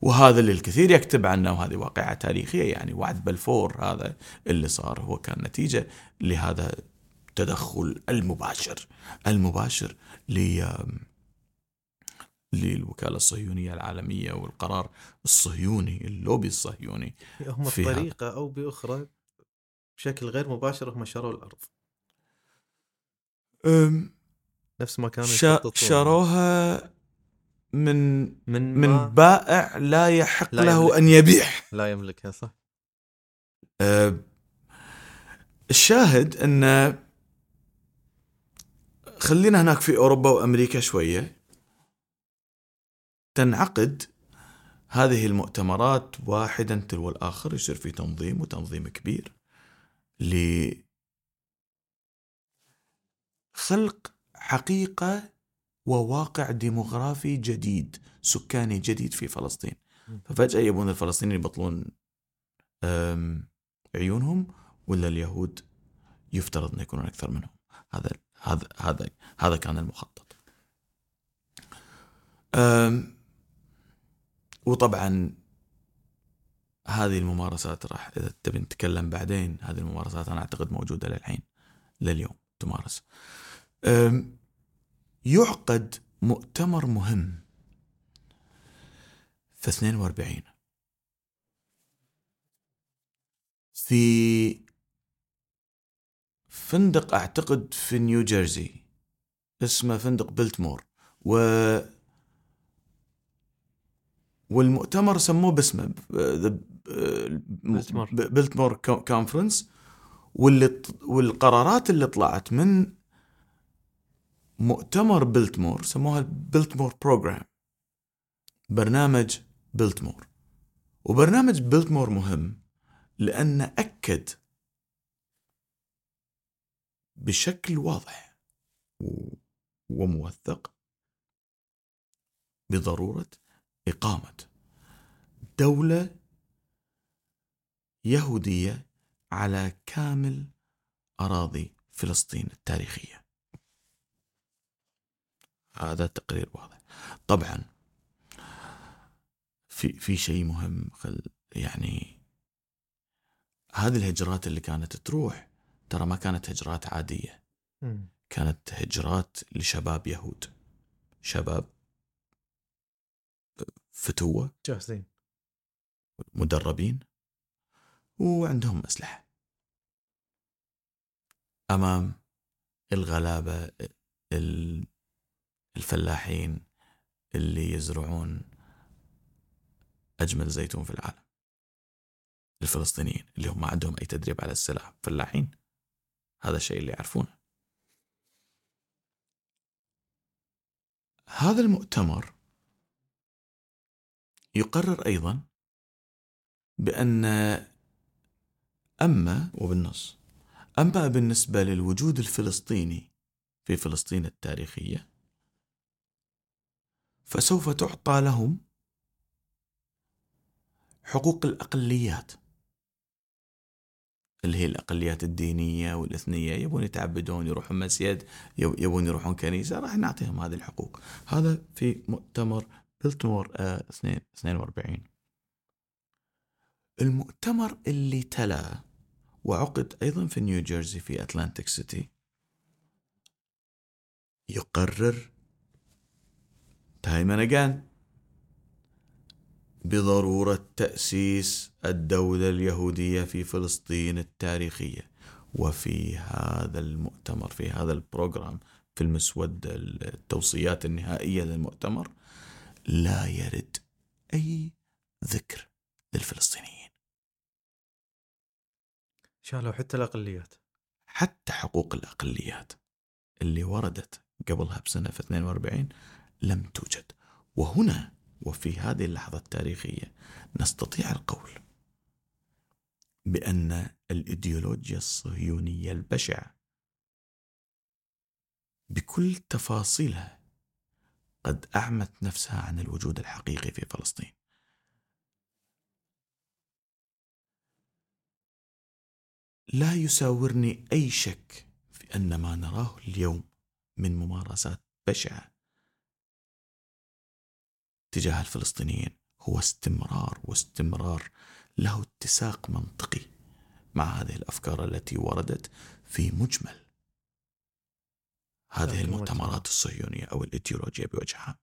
وهذا اللي الكثير يكتب عنه وهذه واقعة تاريخية يعني وعد بلفور هذا اللي صار هو كان نتيجة لهذا التدخل المباشر المباشر ل للوكالة الصهيونية العالمية والقرار الصهيوني اللوبي الصهيوني هم. بطريقة أو بأخرى بشكل غير مباشر هم شروا الأرض. أم، نفس ما كانوا شا-. شروها من من من بائع لا يحق لا له يملك. أن يبيع. لا يملكها صح. أه، الشاهد أن خلينا هناك في أوروبا وأمريكا شوية. تنعقد هذه المؤتمرات واحدا تلو الآخر يصير في تنظيم وتنظيم كبير. لخلق حقيقة وواقع ديموغرافي جديد سكاني جديد في فلسطين. ففجأة يبون الفلسطينيين يبطلون عيونهم ولا اليهود يفترض أن يكونون أكثر منهم. هذا هذا هذا هذا كان المخطط. وطبعا هذه الممارسات راح إذا تبي نتكلم بعدين هذه الممارسات أنا أعتقد موجودة للحين لليوم تمارس. يعقد مؤتمر مهم في 42 في فندق أعتقد في نيو جيرسي اسمه فندق بلتمور و والمؤتمر سموه باسمه بلتمور. conference واللي والقرارات اللي طلعت من مؤتمر بلتمور سموها بلتمور program برنامج بلتمور وبرنامج بلتمور مهم لأن أكد بشكل واضح وموثق بضرورة إقامة دولة يهودية على كامل أراضي فلسطين التاريخية. هذا تقرير واضح. طبعا في في شيء مهم خل يعني هذه الهجرات اللي كانت تروح ترى ما كانت هجرات عادية. كانت هجرات لشباب يهود. شباب فتوة. جاهزين. مدربين. وعندهم أسلحة أمام الغلابة الفلاحين اللي يزرعون أجمل زيتون في العالم. الفلسطينيين اللي هم ما عندهم أي تدريب على السلاح فلاحين. هذا الشيء اللي يعرفونه. هذا المؤتمر يقرر أيضا بأن أما وبالنص. أما بالنسبة للوجود الفلسطيني في فلسطين التاريخية فسوف تعطى لهم حقوق الأقليات اللي هي الأقليات الدينية والإثنية. يبون يتعبدون يروحون مسجد يبون يروحون كنيسة راح نعطيهم هذه الحقوق. هذا في مؤتمر بلتمور 42 المؤتمر اللي تلاه وعقد أيضا في نيو جيرسي في أتلانتيك سيتي يقرر time again بضرورة تأسيس الدولة اليهودية في فلسطين التاريخية وفي هذا المؤتمر في هذا ال program في المسودة التوصيات النهائية للمؤتمر لا يرد أي ذكر للفلسطينيين. شالوا حتى الأقليات. حتى حقوق الأقليات اللي وردت قبلها بسنة في 42 لم توجد. وهنا وفي هذه اللحظة التاريخية نستطيع القول بأن الإيديولوجيا الصهيونية البشعة بكل تفاصيلها قد أعمت نفسها عن الوجود الحقيقي في فلسطين. لا يساورني أي شك في أن ما نراه اليوم من ممارسات بشعة تجاه الفلسطينيين هو استمرار واستمرار له اتساق منطقي مع هذه الأفكار التي وردت في مجمل هذه المؤتمرات الصهيونية أو الايديولوجيا بوجهها.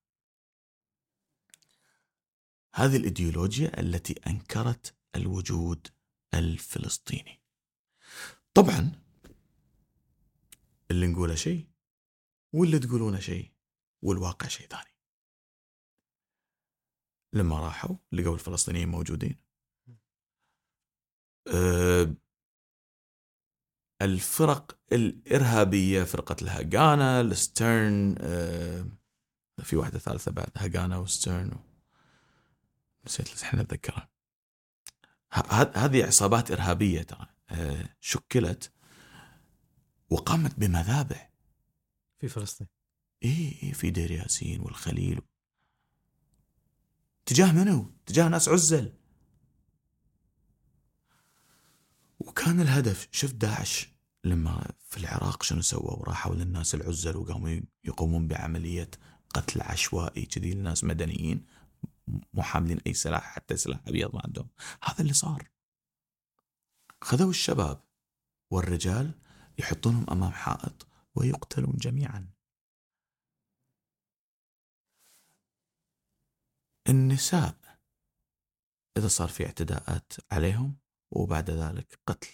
هذه الإيديولوجيا التي أنكرت الوجود الفلسطيني. طبعا. اللي نقوله شيء واللي تقولونه شيء والواقع شيء ثاني. لما راحوا لقوا الفلسطينيين موجودين. أه الفرق الإرهابية فرقة الهاجانا الستيرن أه في واحدة ثالثة بعد هاجانا وستيرن نسيت الحين أتذكرها. هذه عصابات إرهابية ترى. شكلت وقامت بمذابح. في فلسطين. إيه في دير ياسين والخليل. تجاه منو؟ تجاه ناس عزل. وكان الهدف شوف داعش لما في العراق شنو سووا؟ راحوا للناس العزل وقاموا يقومون بعملية قتل عشوائي كذي لناس مدنيين مو حاملين أي سلاح حتى سلاح أبيض ما عندهم. هذا اللي صار. خذوا الشباب والرجال يحطونهم أمام حائط ويقتلون جميعا. النساء إذا صار في اعتداءات عليهم وبعد ذلك قتل.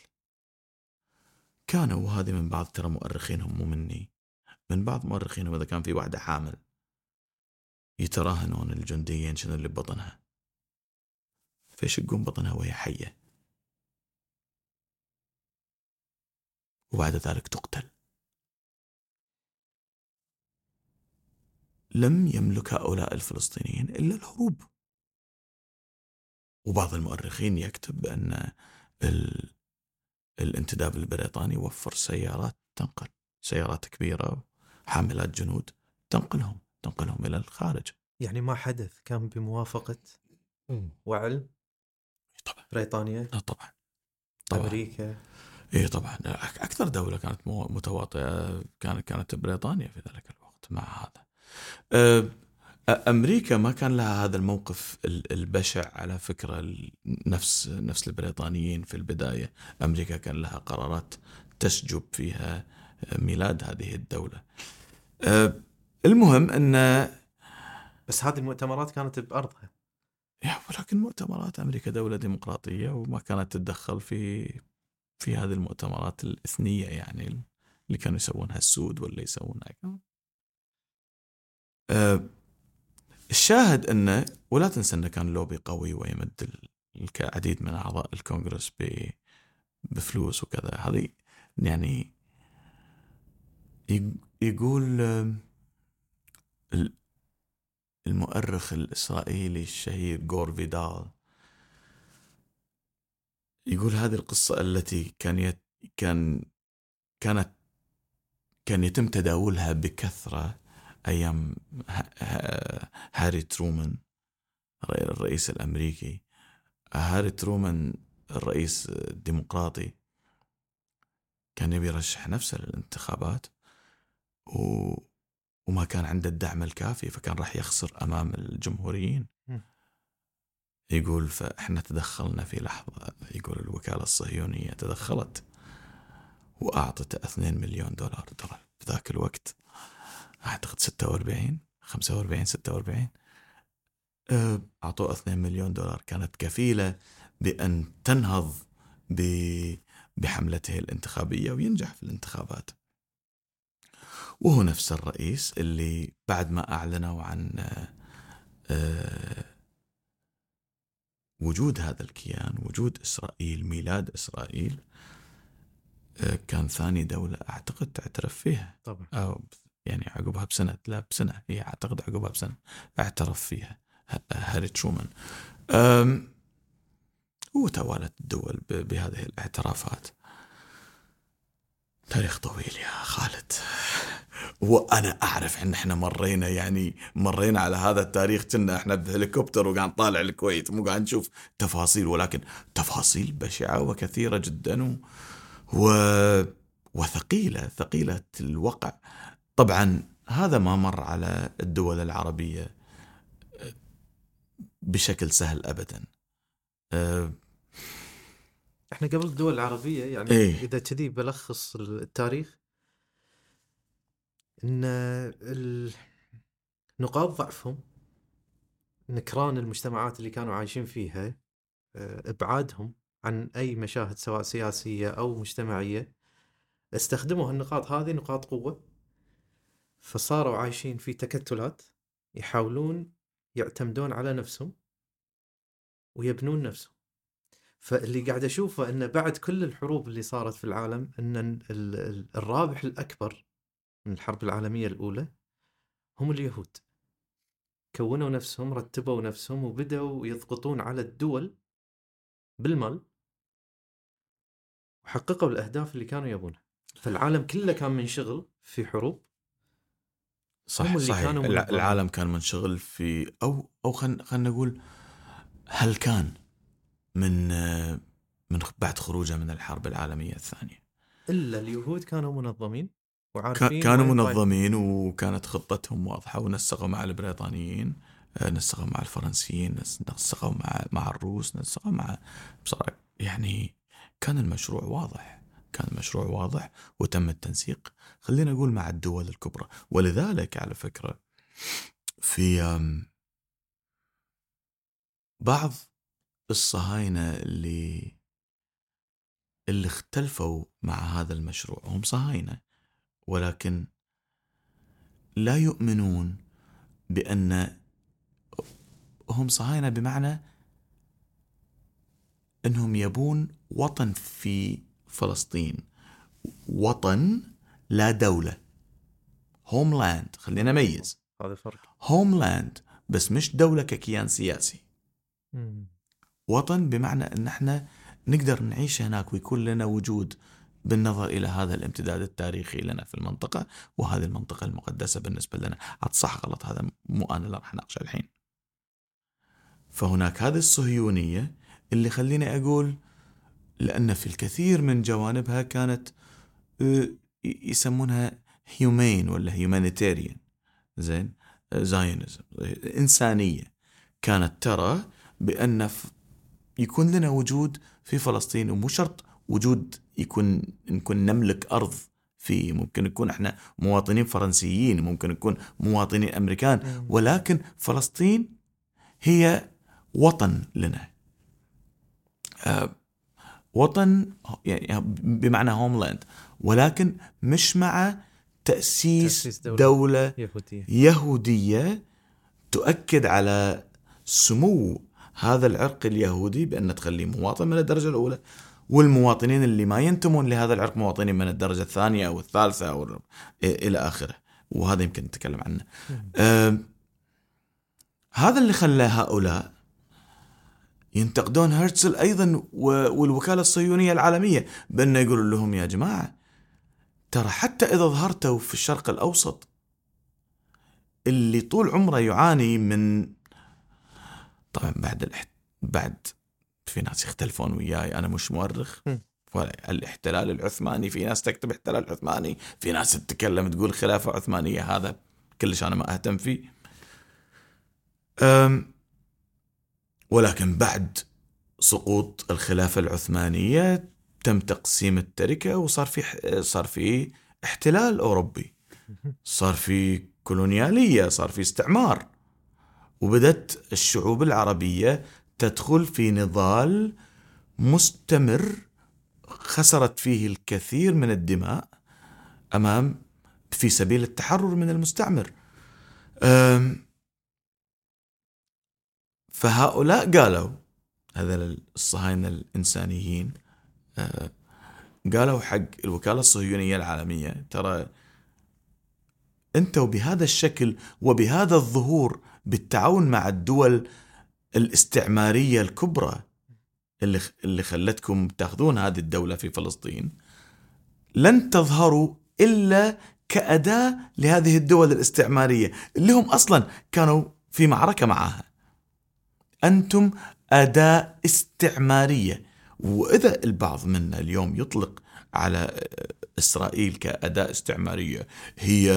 كانوا وهذه من بعض ترى مؤرخينهم مو مني من بعض مؤرخينهم إذا كان في واحدة حامل يتراهنون الجنديين شنو اللي ببطنها. فيشقون بطنها وهي حية. وبعد ذلك تقتل. لم يملك هؤلاء الفلسطينيين إلا الهروب وبعض المؤرخين يكتب بأن ال... الانتداب البريطاني وفر سيارات تنقل سيارات كبيرة حاملات جنود تنقلهم تنقلهم إلى الخارج. يعني ما حدث كان بموافقة وعلم طبعا. بريطانيا؟ طبعا. طبعا. أمريكا؟ اي طبعا. أكثر دولة كانت متواطئة كانت كانت بريطانيا في ذلك الوقت مع هذا. أمريكا ما كان لها هذا الموقف ال- البشع على فكرة نفس نفس البريطانيين في البداية. أمريكا كان لها قرارات تسجب فيها ميلاد هذه الدولة. المهم أن بس هذه المؤتمرات كانت بأرضها. يا ولكن مؤتمرات أمريكا دولة ديمقراطية وما كانت تتدخل في في هذه المؤتمرات الإثنية يعني اللي كانوا يسوونها السود ولا يسوونها أه الشاهد انه ولا تنسى انه كان لوبي قوي ويمد ال- العديد من أعضاء الكونغرس بفلوس وكذا. هذه يعني يق- يقول ال- المؤرخ الإسرائيلي الشهير جور فيدال يقول هذه القصة التي كان يت كان كانت كان يتم تداولها بكثرة أيام هاري ترومان الرئيس الأمريكي هاري ترومان الرئيس الديمقراطي كان يبي يرشح نفسه للانتخابات و... وما كان عنده الدعم الكافي فكان راح يخسر أمام الجمهوريين. يقول فإحنا تدخلنا في لحظة. يقول الوكالة الصهيونية تدخلت واعطته 2 مليون دولار. ترى في ذاك الوقت أعتقد 46 45 46 أه، أعطوه 2 مليون دولار. كانت كفيلة بأن تنهض ب... بحملته الانتخابية وينجح في الانتخابات. وهو نفس الرئيس اللي بعد ما أعلنوا عن آه، وجود هذا الكيان وجود إسرائيل ميلاد إسرائيل آه، كان ثاني دولة أعتقد تعترف فيها. طبعا. أو يعني عقبها بسنة لا بسنة. هي أعتقد عقبها بسنة اعترف فيها هاري ترومان. أم، وتوالت الدول بهذه الاعترافات. تاريخ طويل يا خالد. وأنا أعرف إن إحنا مرينا يعني مرينا على هذا التاريخ كنا إحنا بهليكوبتر وقاعد نطالع الكويت مو قاعد نشوف تفاصيل ولكن تفاصيل بشعة وكثيرة جدا و... و... وثقيلة ثقيلة الوقع طبعا هذا ما مر على الدول العربية بشكل سهل ابدا أه، إحنا قبل الدول العربية يعني إيه. إذا كذي بلخص التاريخ إن نقاط ضعفهم نكران المجتمعات اللي كانوا عايشين فيها آه، إبعادهم عن أي مشاهد سواء سياسية أو مجتمعية استخدموا هالنقاط هذه نقاط قوة. فصاروا عايشين في تكتلات يحاولون يعتمدون على نفسهم ويبنون نفسهم. فاللي قاعد أشوفه انه بعد كل الحروب اللي صارت في العالم إن ال- ال- الرابح الأكبر من الحرب العالمية الأولى هم اليهود. كونوا نفسهم رتبوا نفسهم وبدأوا يضغطون على الدول بالمال وحققوا الأهداف اللي كانوا يبونها. فالعالم كله كان منشغل في حروب. صح صحيح كانوا. العالم كان منشغل في أو أو خلينا خلينا نقول هل كان من من بعد خروجه من الحرب العالمية الثانية؟ إلا اليهود كانوا منظمين. وعارفين كانوا منظمين وكانت خطتهم واضحة ونسقوا مع البريطانيين آه، نسقوا مع الفرنسيين نس- نسقوا مع مع الروس نسقوا مع بصراحة يعني كان المشروع واضح كان المشروع واضح وتم التنسيق. خلينا نقول مع الدول الكبرى. ولذلك على فكرة في بعض الصهاينة اللي اللي اختلفوا مع هذا المشروع هم صهاينة. ولكن لا يؤمنون بأن هم صهاينة بمعنى أنهم يبون وطن في فلسطين. وطن لا دولة. هوملاند خلينا نميز. هذا فرق. هوملاند بس مش دولة ككيان سياسي. مم. وطن بمعنى إن إحنا نقدر نعيش هناك ويكون لنا وجود بالنظر إلى هذا الامتداد التاريخي لنا في المنطقة وهذه المنطقة المقدسة بالنسبة لنا. عاد صح غلط هذا مو أنا اللي راح أناقشه الحين. فهناك هذه الصهيونية اللي خليني أقول لأن في الكثير من جوانبها كانت آه، يسمونها هيومين ولا هيومانيتيريان زين؟ زاينزم إنسانية. كانت ترى بأن يكون لنا وجود في فلسطين ومو شرط وجود يكون نكون نملك أرض في ممكن نكون إحنا مواطنين فرنسيين ممكن نكون مواطنين أمريكان ولكن فلسطين هي وطن لنا. آه وطن يعني بمعنى هوملاند ولكن مش مع تأسيس, تأسيس دولة, دولة يهودية. يهودية تؤكد على سمو هذا العرق اليهودي بأن تخليه مواطن من الدرجة الأولى. والمواطنين اللي ما ينتمون لهذا العرق مواطنين من الدرجة الثانية أو الثالثة أو إلى آخره. وهذا يمكن نتكلم عنه. آه هذا اللي خلى هؤلاء ينتقدون هرتزل أيضا والوكالة الصهيونية العالمية بأن يقولوا لهم يا جماعة ترى حتى إذا ظهرتوا في الشرق الأوسط اللي طول عمره يعاني من طبعا بعد الاحت... بعد في ناس يختلفون وياي أنا مش مؤرخ الاحتلال العثماني في ناس تكتب احتلال عثماني في ناس تتكلم تقول خلافة عثمانية. هذا كلش أنا ما أهتم فيه. أم ولكن بعد سقوط الخلافة العثمانية تم تقسيم التركة وصار في صار في احتلال أوروبي. صار في كولونيالية صار في استعمار. وبدت الشعوب العربية تدخل في نضال مستمر خسرت فيه الكثير من الدماء أمام في سبيل التحرر من المستعمر. فهؤلاء قالوا هذا الصهاينة الإنسانيين أه، قالوا حق الوكالة الصهيونية العالمية ترى أنتوا بهذا الشكل وبهذا الظهور بالتعاون مع الدول الاستعمارية الكبرى اللي اللي خلتكم تاخذون هذه الدولة في فلسطين لن تظهروا إلا كأداة لهذه الدول الاستعمارية اللي هم أصلا كانوا في معركة معها. أنتم أداة استعمارية وإذا البعض منا اليوم يطلق على إسرائيل كأداة استعمارية هي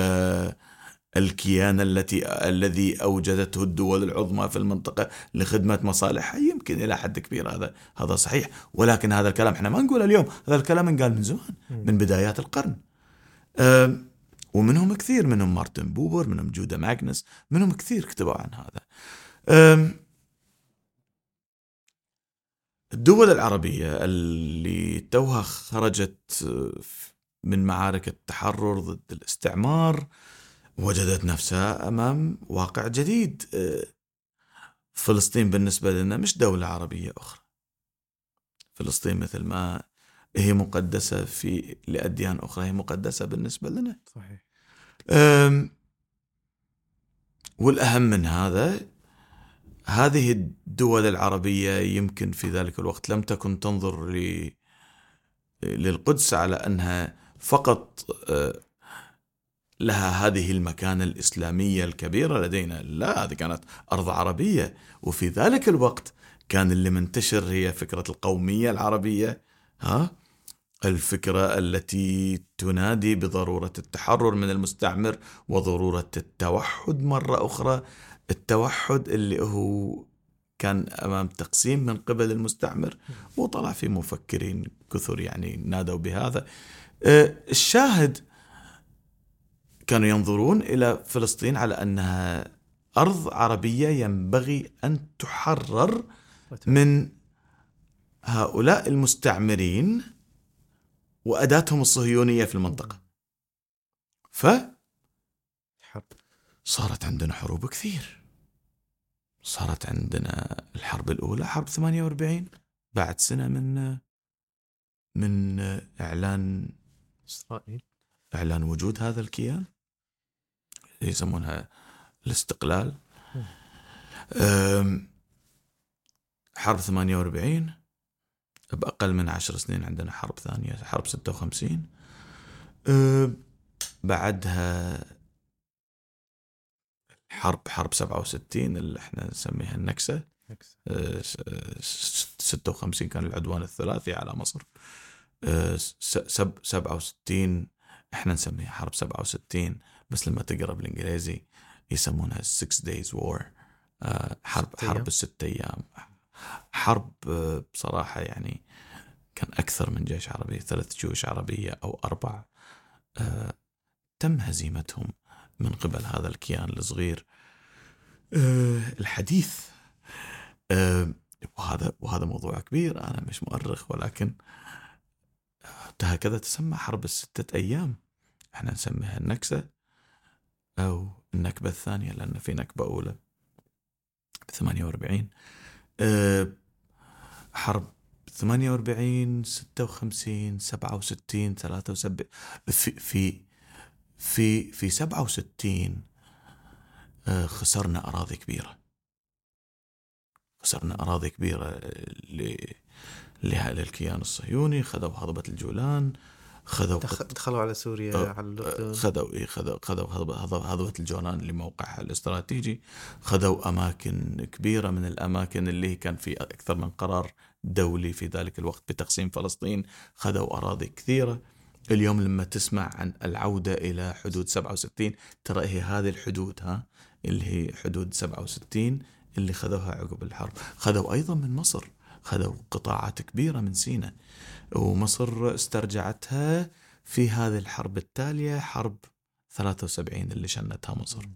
الكيان التي الذي أوجدته الدول العظمى في المنطقة لخدمة مصالحها. يمكن إلى حد كبير هذا هذا صحيح. ولكن هذا الكلام إحنا ما نقوله اليوم هذا الكلام انقال من زمان من بدايات القرن. ومنهم كثير منهم مارتن بوبر منهم جودا ماغنس منهم كثير كتبوا عن هذا. الدول العربية اللي توها خرجت من معارك التحرر ضد الاستعمار وجدت نفسها أمام واقع جديد. آه، فلسطين بالنسبة لنا مش دولة عربية أخرى. فلسطين مثل ما هي مقدسة في لأديان أخرى هي مقدسة بالنسبة لنا. صحيح. والأهم من هذا هذه الدول العربية يمكن في ذلك الوقت لم تكن تنظر للقدس على أنها فقط آه، لها هذه المكانة الإسلامية الكبيرة لدينا. لا هذه كانت أرض عربية وفي ذلك الوقت كان اللي منتشر هي فكرة القومية العربية. ها؟ الفكرة التي تنادي بضرورة التحرر من المستعمر وضرورة التوحد مرة أخرى. التوحد اللي هو كان أمام تقسيم من قبل المستعمر وطلع في مفكرين كثر يعني نادوا بهذا. آه، الشاهد كانوا ينظرون إلى فلسطين على أنها أرض عربية ينبغي أن تحرر من هؤلاء المستعمرين وأداتهم الصهيونية في المنطقة. ف صارت عندنا حروب كثير. صارت عندنا الحرب الأولى حرب 48 بعد سنة من من إعلان إسرائيل إعلان وجود هذا الكيان يسمونها الاستقلال. حرب 48 بأقل من عشر سنين عندنا حرب ثانية حرب 56 أه بعدها حرب حرب 67 اللي إحنا نسميها النكسة. أه 56 كان العدوان الثلاثي على مصر. أه 67 إحنا نسميها حرب 67 بس لما تقرأ بالإنجليزي يسمونها 6 دايز وور حرب حرب الست أيام. حرب آه، بصراحة يعني كان أكثر من جيش عربي ثلاث جيوش عربية أو أربع. آه، تم هزيمتهم من قبل هذا الكيان الصغير. آه، الحديث وهذا وهذا موضوع كبير أنا مش مؤرخ ولكن هكذا تسمى حرب الستة أيام. إحنا نسميها النكسة. أو النكبة الثانية لأن في نكبة أولى. 48 أه حرب 48 56 67 73 في في في في 67 أه خسرنا أراضي كبيرة. خسرنا أراضي كبيرة للكيان الصهيوني خذوا هضبة الجولان. خذوا دخلوا على سوريا آه على الاردن خذوا إي خذوا خذوا هضبة الجولان لموقعها الاستراتيجي. خذوا أماكن كبيرة من الأماكن اللي كان في أكثر من قرار دولي في ذلك الوقت بتقسيم فلسطين. خذوا أراضي كثيرة. اليوم لما تسمع عن العودة إلى حدود 67 ترى هي هذه الحدود ها اللي هي حدود 67 اللي خذوها عقب الحرب. خذوا أيضا من مصر. خذوا قطاعات كبيرة من سيناء ومصر استرجعتها في هذه الحرب التالية حرب 73 اللي شنتها مصر.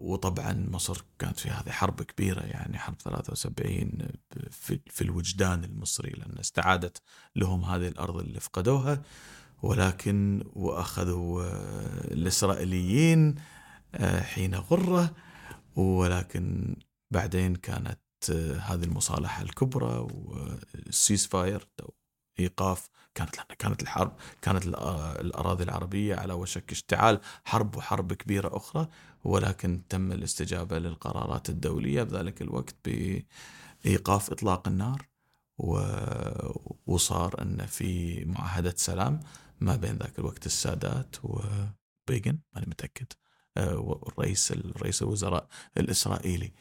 وطبعا مصر كانت في هذه حرب كبيرة يعني حرب 73 في الوجدان المصري لأن استعادت لهم هذه الأرض اللي فقدوها. ولكن وأخذوا آه، الإسرائيليين آه، حين غرة ولكن بعدين كانت هذه المصالحة الكبرى والسيس فاير إيقاف كانت كانت الحرب كانت الأراضي العربية على وشك اشتعال حرب وحرب كبيرة أخرى ولكن تم الاستجابة للقرارات الدولية بذلك الوقت بإيقاف إطلاق النار وصار أن في معاهدة سلام ما بين ذاك الوقت السادات وبيجن ماني متأكد. آه، والرئيس الرئيس الوزراء الإسرائيلي.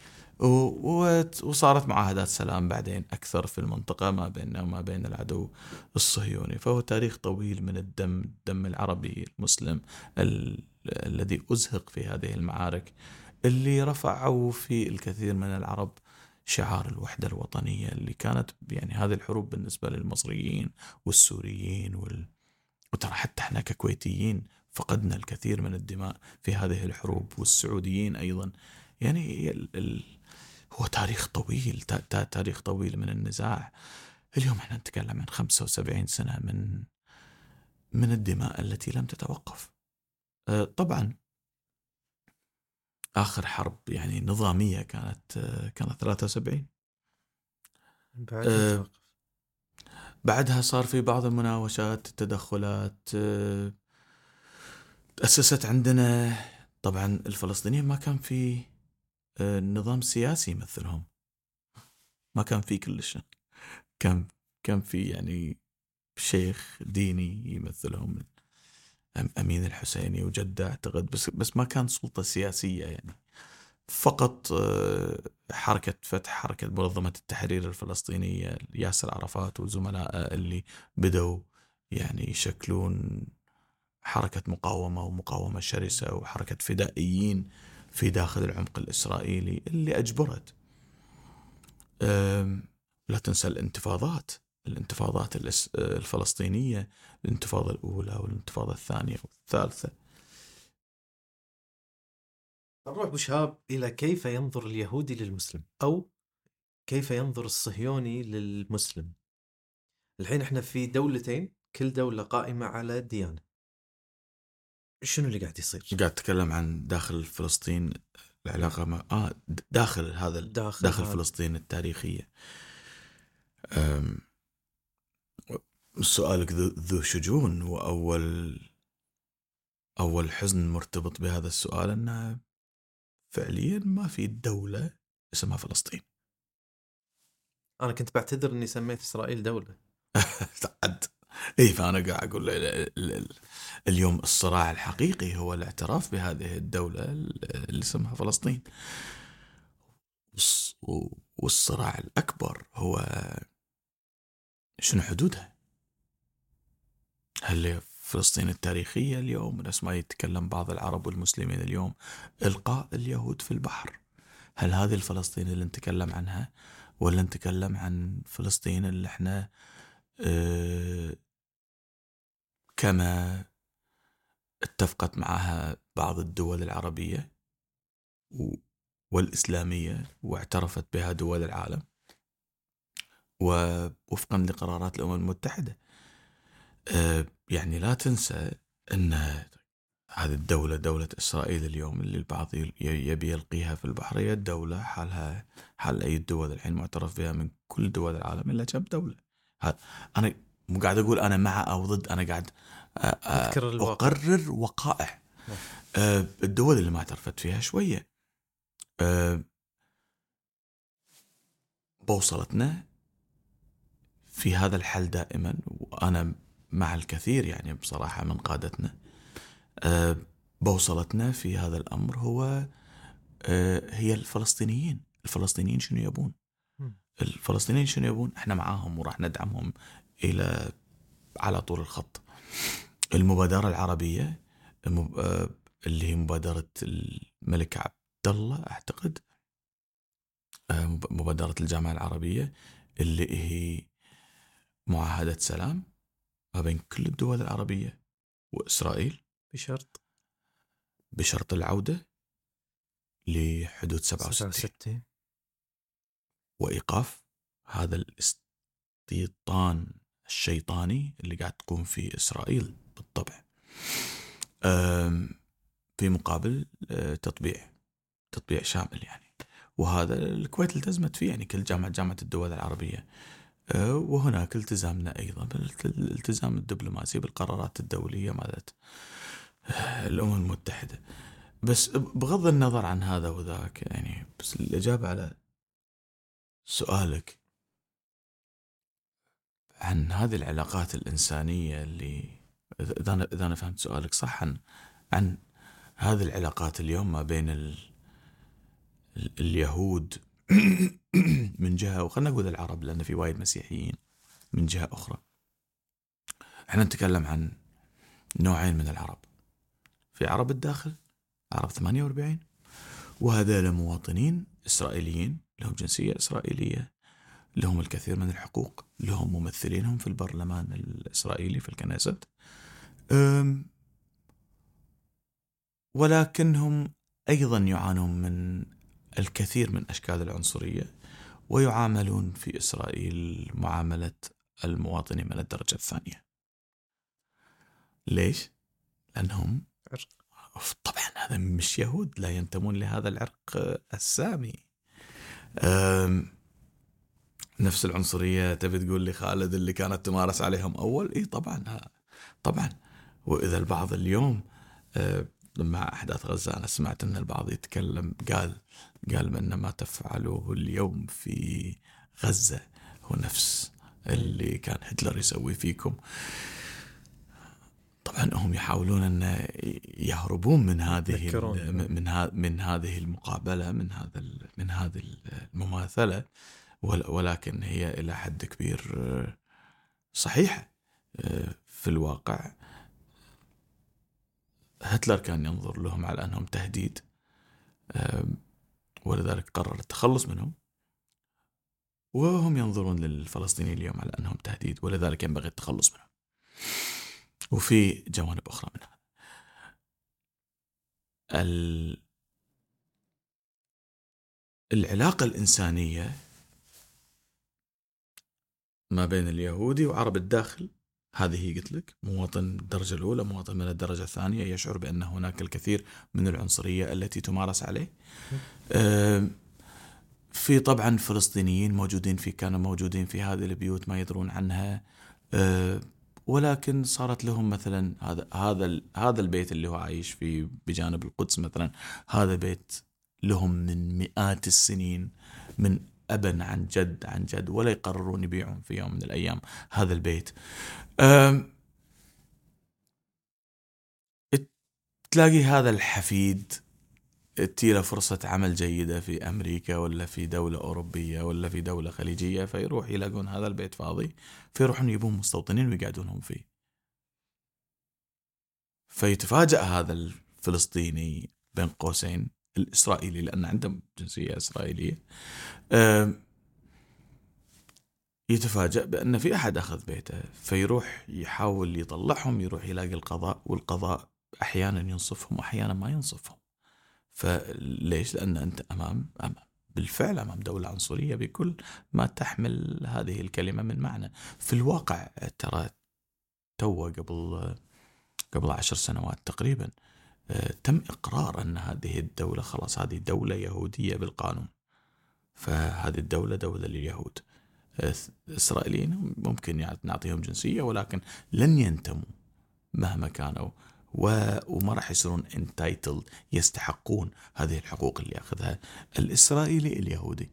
وصارت معاهدات سلام بعدين أكثر في المنطقة ما بيننا وما بين العدو الصهيوني. فهو تاريخ طويل من الدم الدم العربي المسلم ال... الذي أزهق في هذه المعارك اللي رفعوا في الكثير من العرب شعار الوحدة الوطنية اللي كانت يعني هذه الحروب بالنسبة للمصريين والسوريين وال... وترى حتى إحنا ككويتيين فقدنا الكثير من الدماء في هذه الحروب والسعوديين أيضا. يعني ال... ال... هو تاريخ طويل تاريخ طويل من النزاع. اليوم إحنا نتكلم عن 75 سنة من من الدماء التي لم تتوقف. أه، طبعا آخر حرب يعني نظامية كانت أه، كانت 73 بعد أه بعدها صار في بعض المناوشات التدخلات تأسست عندنا. طبعا الفلسطينيين ما كان في نظام سياسي يمثلهم. ما كان في كلش. كان كان في يعني شيخ ديني يمثلهم أمين الحسيني وجدة أعتقد بس بس ما كان سلطة سياسية يعني. فقط آه، حركة فتح حركة منظمة التحرير الفلسطينية ياسر عرفات وزملائه اللي بدوا يعني يشكلون حركة مقاومة ومقاومة شرسة وحركة فدائيين في داخل العمق الإسرائيلي اللي أجبرت. لا تنسى الانتفاضات الانتفاضات الفلسطينية الانتفاضة الأولى والانتفاضة الثانية والثالثة. نروح بشهاب إلى كيف ينظر اليهودي للمسلم أو كيف ينظر الصهيوني للمسلم؟ الحين إحنا في دولتين كل دولة قائمة على ديانة. شنو اللي قاعد يصير؟ قاعد تتكلم عن داخل فلسطين العلاقة مع آه داخل هذا داخل, داخل هذا. فلسطين التاريخية أم... سؤالك ذو شجون واول أول حزن مرتبط بهذا السؤال أنه فعليا ما في دولة اسمها فلسطين أنا كنت بعتذر إني سميت إسرائيل دولة عد اي فأنا قاعد أقول اليوم الصراع الحقيقي هو الاعتراف بهذه الدولة اللي اسمها فلسطين. والصراع الأكبر هو شنو حدودها؟ هل فلسطين التاريخية اليوم؟ نفس ما يتكلم بعض العرب والمسلمين اليوم إلقاء اليهود في البحر. هل هذه الفلسطين اللي نتكلم عنها ولا نتكلم عن فلسطين اللي إحنا آه كما اتفقت معها بعض الدول العربية والإسلامية واعترفت بها دول العالم ووفقا لقرارات الأمم المتحدة. أه يعني لا تنسى أن هذه الدولة دولة إسرائيل اليوم اللي البعض يبي يلقيها في البحر هي الدولة حالها حال أي الدول الحين معترف بها من كل دول العالم إلا كم دولة. أنا مو قاعد أقول أنا مع أو ضد أنا قاعد أقرر وقائع. نعم. أه الدول اللي ما اعترفت فيها شوية. أه بوصلتنا في هذا الحل دائما وأنا مع الكثير يعني بصراحة من قادتنا. بوصلتنا في هذا الأمر هو هي الفلسطينيين. الفلسطينيين شنو يبون؟ الفلسطينيين شنو يبون؟ إحنا معاهم وراح ندعمهم. إلى على طول الخط. المبادرة العربية أه، اللي هي مبادرة الملك عبد الله أعتقد أه، مبادرة الجامعة العربية اللي هي معاهدة سلام ما بين كل الدول العربية وإسرائيل. بشرط؟ بشرط العودة لحدود 67 67 وإيقاف هذا الاستيطان الشيطاني اللي قاعد تقوم فيه إسرائيل بالطبع. في مقابل آه، تطبيع تطبيع شامل يعني. وهذا الكويت التزمت فيه يعني كل جامعة جامعة الدول العربية. آه، وهناك التزامنا أيضا بالالتزام الدبلوماسي بالقرارات الدولية مالت آه، الأمم المتحدة. بس بغض النظر عن هذا وذاك يعني بس الإجابة على سؤالك عن هذه العلاقات الإنسانية اللي إذا أنا إذا أنا فهمت سؤالك صح عن عن هذه العلاقات اليوم ما بين ال اليهود من جهة وخلنا نقول العرب لأن في وايد مسيحيين من جهة أخرى. إحنا نتكلم عن نوعين من العرب. في عرب الداخل عرب 48 وهذا مواطنين إسرائيليين لهم جنسية إسرائيلية. لهم الكثير من الحقوق. لهم ممثلينهم في البرلمان الإسرائيلي في الكنيست. ولكنهم أيضا يعانون من الكثير من أشكال العنصرية ويعاملون في إسرائيل معاملة المواطنين من الدرجة الثانية. ليش؟ لأنهم طبعا هذا مش يهود لا ينتمون لهذا العرق السامي. نفس العنصرية. تبي تقول لي خالد اللي كانت تمارس عليهم أول؟ إي طبعا طبعا. وإذا البعض اليوم مع أحداث غزة أنا سمعت أن البعض يتكلم قال قال أن ما تفعله اليوم في غزة هو نفس اللي كان هتلر يسوي فيكم. طبعا هم يحاولون أن يهربون من هذه من من هذه المقابلة من هذا من هذه المماثلة. ولكن هي إلى حد كبير صحيحة في الواقع. هتلر كان ينظر لهم على أنهم تهديد ولذلك قرر التخلص منهم وهم ينظرون للفلسطينيين اليوم على أنهم تهديد ولذلك ينبغي التخلص منهم. وفي جوانب أخرى من هذا العلاقة الإنسانية ما بين اليهودي وعرب الداخل. هذه قلت لك مواطن الدرجة الأولى مواطن من الدرجة الثانية يشعر بأن هناك الكثير من العنصرية التي تمارس عليه. في طبعا فلسطينيين موجودين في كانوا موجودين في هذه البيوت ما يدرون عنها. ولكن صارت لهم مثلا هذا هذا هذا البيت اللي هو عايش فيه بجانب القدس مثلا هذا بيت لهم من مئات السنين من أبا عن جد عن جد ولا يقررون يبيعون في يوم من الأيام هذا البيت. تلاقي هذا الحفيد تجيله فرصة عمل جيدة في أمريكا ولا في دولة أوروبية ولا في دولة خليجية فيروح يلاقون هذا البيت فاضي فيروحون يجيبون مستوطنين ويقعدونهم فيه. فيتفاجأ هذا الفلسطيني بين قوسين الإسرائيلي لأن عندهم جنسية إسرائيلية. يتفاجأ بأن في أحد أخذ بيته فيروح يحاول يطلعهم يروح يلاقي القضاء والقضاء أحيانا ينصفهم وأحيانا ما ينصفهم. فليش؟ لأن أنت أمام, أمام بالفعل أمام دولة عنصرية بكل ما تحمل هذه الكلمة من معنى. في الواقع ترى تو قبل قبل عشر سنوات تقريبا تم إقرار أن هذه الدولة خلاص هذه دولة يهودية بالقانون. فهذه الدولة دولة لليهود. الإسرائيليين ممكن نعطيهم جنسية ولكن لن ينتموا مهما كانوا وما راح يصيرون انتايتل يستحقون هذه الحقوق اللي يأخذها الإسرائيلي اليهودي.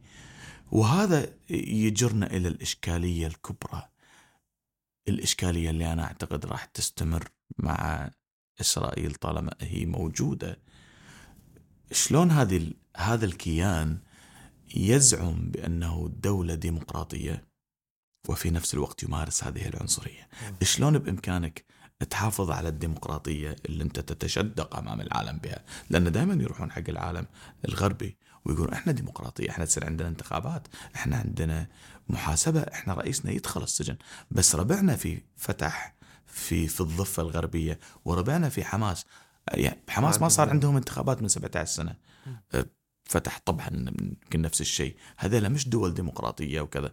وهذا يجرنا إلى الإشكالية الكبرى. الإشكالية اللي أنا أعتقد راح تستمر مع إسرائيل طالما هي موجودة. شلون هذه هذا الكيان يزعم بأنه دولة ديمقراطية وفي نفس الوقت يمارس هذه العنصرية؟ شلون بإمكانك تحافظ على الديمقراطية اللي أنت تتشدق أمام العالم بها؟ لأن دائما يروحون حق العالم الغربي ويقولون إحنا ديمقراطية إحنا تصير عندنا انتخابات إحنا عندنا محاسبة إحنا رئيسنا يدخل السجن. بس ربعنا في فتح في في الضفة الغربية وربعنا في حماس. يعني حماس ما صار عندهم انتخابات من 17 سنة. أه، فتح طبعا يمكن نفس الشيء. هذول مش دول ديمقراطية وكذا.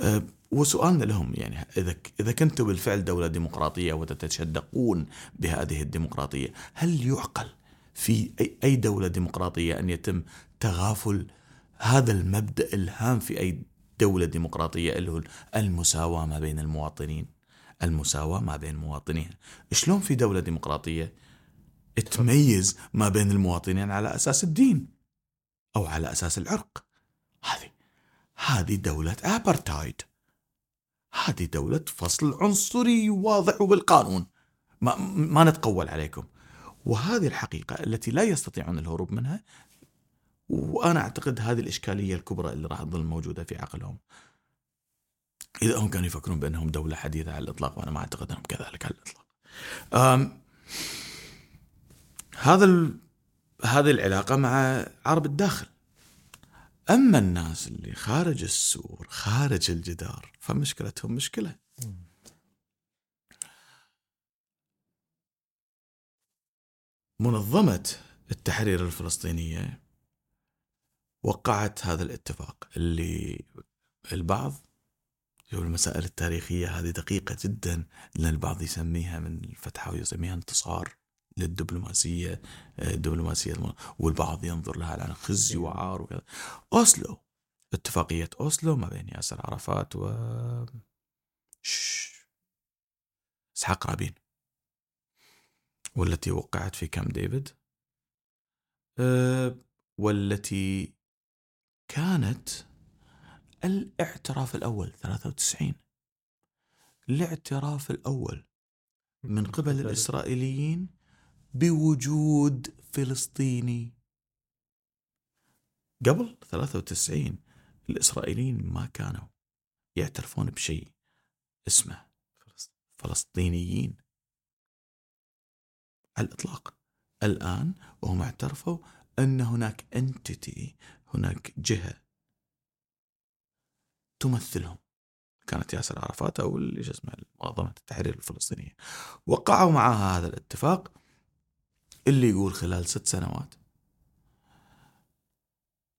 أه، وسؤالنا لهم يعني إذا إذا كنتم بالفعل دولة ديمقراطية وتتشدقون بهذه الديمقراطية هل يعقل في أي دولة ديمقراطية أن يتم تغافل هذا المبدأ الهام في أي دولة ديمقراطية اللي هو المساواة ما بين المواطنين؟ المساواة ما بين المواطنين شلون في دولة ديمقراطية تميز ما بين المواطنين على أساس الدين أو على أساس العرق؟ هذه هذه دولة ابرتايد هذه دولة فصل عنصري واضح وبالقانون. ما, ما نتقول عليكم. وهذه الحقيقة التي لا يستطيعون الهروب منها وأنا أعتقد هذه الإشكالية الكبرى اللي راح تظل موجودة في عقلهم. إذا هم كانوا يفكرون بأنهم دولة حديثة على الإطلاق وأنا ما أعتقد أنهم كذلك على الإطلاق. هذا ال... هذه العلاقة مع عرب الداخل. أما الناس اللي خارج السور خارج الجدار فمشكلتهم مشكلة. منظمة التحرير الفلسطينية وقعت هذا الاتفاق اللي البعض يقول المسائل التاريخية هذه دقيقة جدا لأن البعض يسميها من الفتحة ويسميها انتصار للدبلوماسية الدبلوماسية والبعض ينظر لها على خزي إيه. وعار وكذا أوسلو اتفاقية أوسلو ما بين ياسر عرفات و إسحاق رابين والتي وقعت في كام ديفيد أه والتي كانت الاعتراف الأول 93 الاعتراف الأول من قبل الإسرائيليين بوجود فلسطيني. قبل 93 الإسرائيليين ما كانوا يعترفون بشيء اسمه فلسطينيين. على الإطلاق الآن وهم اعترفوا أن هناك انتيتي هناك جهة تمثلهم. كانت ياسر عرفات أو اللي اسمه منظمة التحرير الفلسطينية. وقعوا معها هذا الاتفاق اللي يقول خلال ست سنوات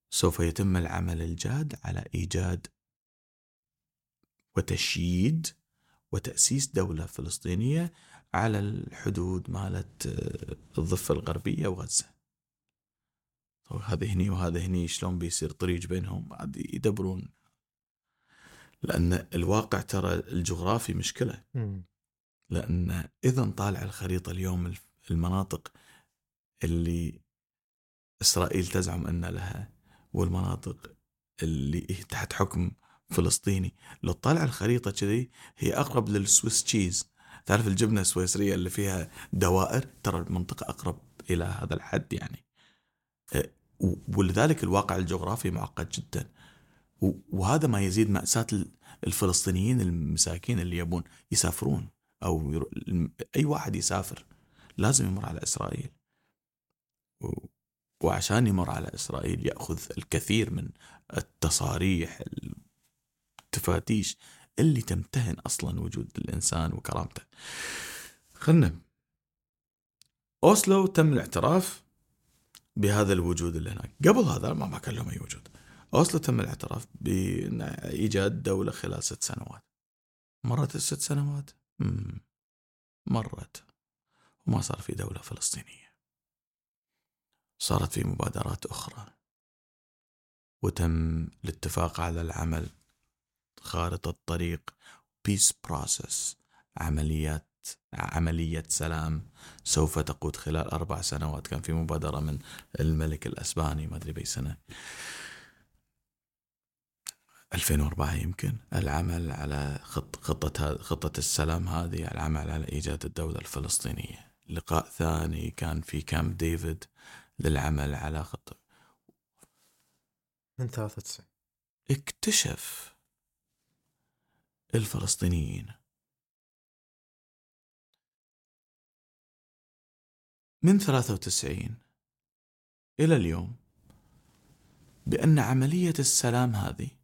سوف يتم العمل الجاد على إيجاد وتشييد وتأسيس دولة فلسطينية على الحدود مالت آه، الضفة الغربية وغزة. هذا هني وهذا هني شلون بيصير طريق بينهم؟ عاد يدبرون لأن الواقع ترى الجغرافي مشكلة. لأن إذا نطالع الخريطة اليوم المناطق اللي إسرائيل تزعم أن لها والمناطق اللي تحت حكم فلسطيني لو تطالع الخريطة كذي هي أقرب للسويس تشيز. تعرف الجبنة السويسرية اللي فيها دوائر؟ ترى المنطقة أقرب إلى هذا الحد يعني. ولذلك الواقع الجغرافي معقد جدا. وهذا ما يزيد مأساة الفلسطينيين المساكين اللي يبون يسافرون أو أي واحد يسافر لازم يمر على إسرائيل. وعشان يمر على إسرائيل يأخذ الكثير من التصاريح التفاتيش اللي تمتهن أصلا وجود الإنسان وكرامته. خلنا أوسلو تم الاعتراف بهذا الوجود اللي هناك. قبل هذا ما كان لهم أي وجود. أوسلو تم الاعتراف بإيجاد دولة خلال ست سنوات. مرت الست سنوات؟ مرت. وما صار في دولة فلسطينية. صارت في مبادرات أخرى. وتم الاتفاق على العمل خارطة طريق peace process عمليات عملية سلام سوف تقود خلال أربع سنوات. كان في مبادرة من الملك الأسباني. ما أدري بأي سنة. 2004 يمكن العمل على خط خطة خطة السلام هذه العمل على إيجاد الدولة الفلسطينية. لقاء ثاني كان في كامب ديفيد للعمل على خطة من 93 اكتشف الفلسطينيين من 93 إلى اليوم بأن عملية السلام هذه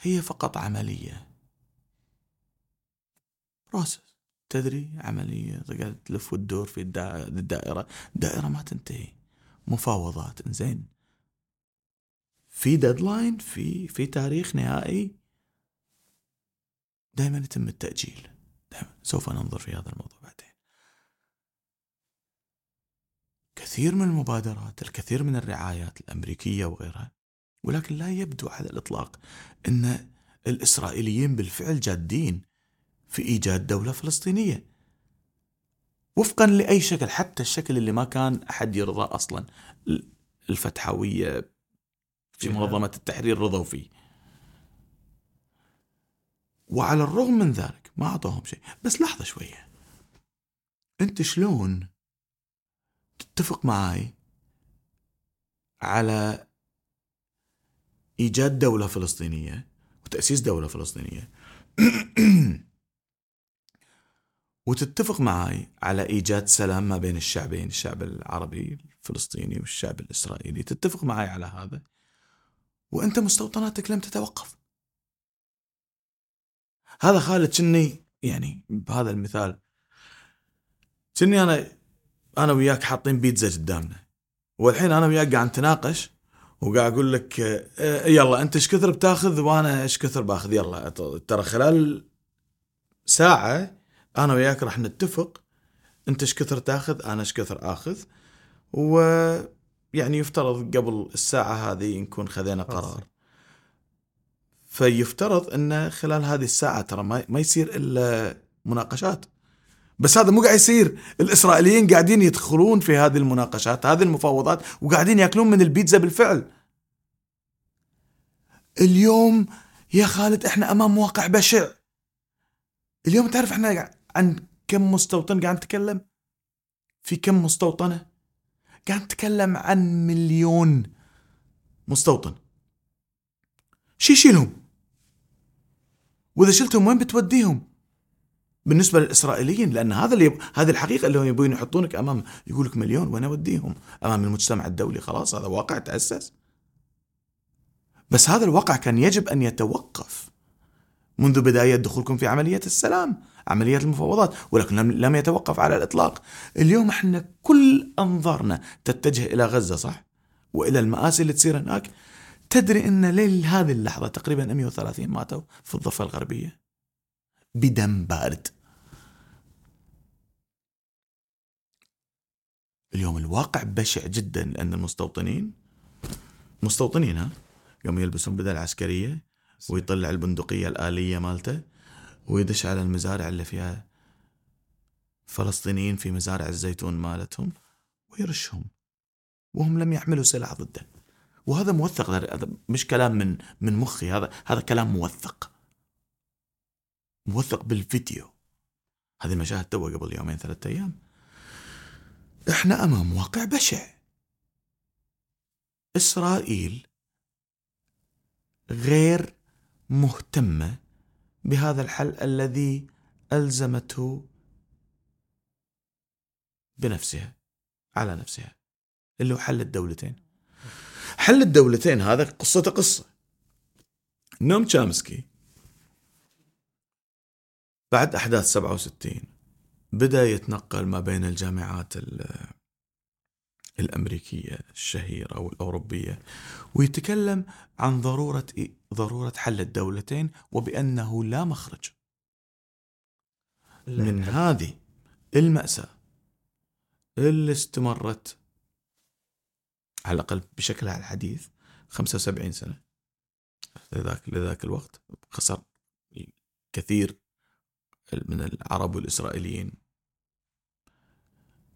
هي فقط عملية. بروسس تدري عملية قاعد تلف وتدور في الدائرة. الدائرة ما تنتهي. مفاوضات. زين في ديدلاين في في تاريخ نهائي. دائما يتم التأجيل. دائما سوف ننظر في هذا الموضوع بعدين. كثير من المبادرات الكثير من الرعايات الأمريكية وغيرها ولكن لا يبدو على الإطلاق أن الإسرائيليين بالفعل جادين في إيجاد دولة فلسطينية. وفقا لأي شكل حتى الشكل اللي ما كان أحد يرضى أصلا الفتحوية في منظمة التحرير رضوا فيه. وعلى الرغم من ذلك ما أعطوهم شيء. بس لحظة شوية. أنت شلون تتفق معي على إيجاد دولة فلسطينية وتأسيس دولة فلسطينية. وتتفق معي على إيجاد سلام ما بين الشعبين الشعب العربي الفلسطيني والشعب الإسرائيلي. تتفق معي على هذا. وأنت مستوطناتك لم تتوقف. هذا خالد كني يعني بهذا المثال كني أنا أنا وياك حاطين بيتزا قدامنا. والحين أنا وياك قاعد نتناقش وقاعد أقول لك آه، يلا أنت إيش كثر بتاخذ وأنا إيش كثر باخذ؟ يلا ترى خلال ساعة أنا وياك راح نتفق أنت إيش كثر تاخذ أنا إيش كثر آخذ. و يعني يفترض قبل الساعة هذه نكون خذينا قرار. فيفترض إن خلال هذه الساعة ترى ما يصير إلا مناقشات. بس هذا مو قاعد يصير. الإسرائيليين قاعدين يدخلون في هذه المناقشات هذه المفاوضات وقاعدين يأكلون من البيتزا بالفعل. اليوم يا خالد إحنا أمام واقع بشع. اليوم تعرف إحنا عن كم مستوطن قاعد نتكلم؟ في كم مستوطنة؟ قاعد نتكلم عن مليون مستوطن. شي يشيلهم؟ وإذا شلتهم وين بتوديهم؟ بالنسبة للإسرائيليين لأن هذا اللي يب... هذه الحقيقة اللي هم يبون يحطونك أمام يقول لك مليون وين أوديهم؟ أمام المجتمع الدولي خلاص هذا واقع تأسس. بس هذا الواقع كان يجب أن يتوقف منذ بداية دخولكم في عملية السلام عملية المفاوضات ولكن لم يتوقف على الإطلاق. اليوم إحنا كل أنظارنا تتجه إلى غزة صح؟ وإلى المآسي اللي تصير هناك. تدري إن ليل هذه اللحظة تقريبا 130 ماتوا في الضفة الغربية. بدم بارد. اليوم الواقع بشع جدا لأن المستوطنين مستوطنين ها؟ يوم يلبسون بدل عسكرية ويطلع البندقية الآلية مالته ويدش على المزارع اللي فيها فلسطينيين في مزارع الزيتون مالتهم ويرشهم. وهم لم يحملوا سلاح ضده. وهذا موثق هذا مش كلام من من مخي هذا هذا كلام موثق. موثق بالفيديو. هذه مشاهد تو قبل يومين ثلاثة أيام. إحنا أمام واقع بشع. إسرائيل غير مهتمة بهذا الحل الذي ألزمته بنفسها على نفسها اللي هو حل الدولتين. حل الدولتين هذا قصته قصة. نوم تشامسكي بعد أحداث 67 بدأ يتنقل ما بين الجامعات الأمريكية الشهيرة والأوروبية ويتكلم عن ضرورة ضرورة حل الدولتين وبأنه لا مخرج. من هذه المأساة اللي استمرت على الأقل بشكلها الحديث 75 سنة. لذاك لذاك الوقت خسر كثير من العرب والإسرائيليين.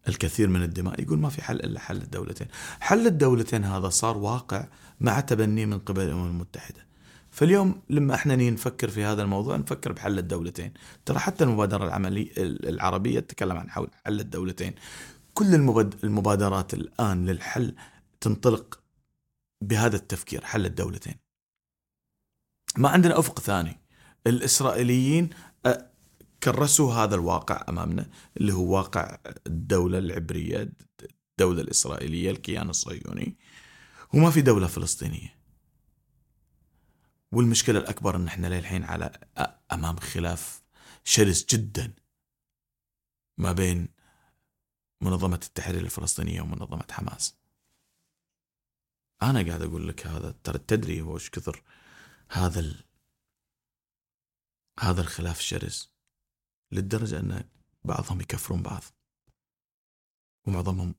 الكثير من الدماء. يقول ما في حل إلا حل الدولتين. حل الدولتين هذا صار واقع مع تبنيه من قبل الأمم المتحدة. فاليوم لما إحنا نفكر في هذا الموضوع نفكر بحل الدولتين. ترى حتى المبادرة العملية العربية تتكلم عن حول حل الدولتين. كل المبادرات الآن للحل تنطلق بهذا التفكير حل الدولتين. ما عندنا أفق ثاني. الإسرائيليين كرسوا هذا الواقع أمامنا اللي هو واقع الدولة العبرية الدولة الإسرائيلية الكيان الصهيوني وما في دولة فلسطينية. والمشكلة الأكبر إن إحنا للحين على أمام خلاف شرس جدا ما بين منظمة التحرير الفلسطينية ومنظمة حماس. أنا قاعد أقول لك هذا ترى تدري هو إيش كثر هذا ال... هذا الخلاف الشرس للدرجة أن بعضهم يكفرون بعض. ومعظمهم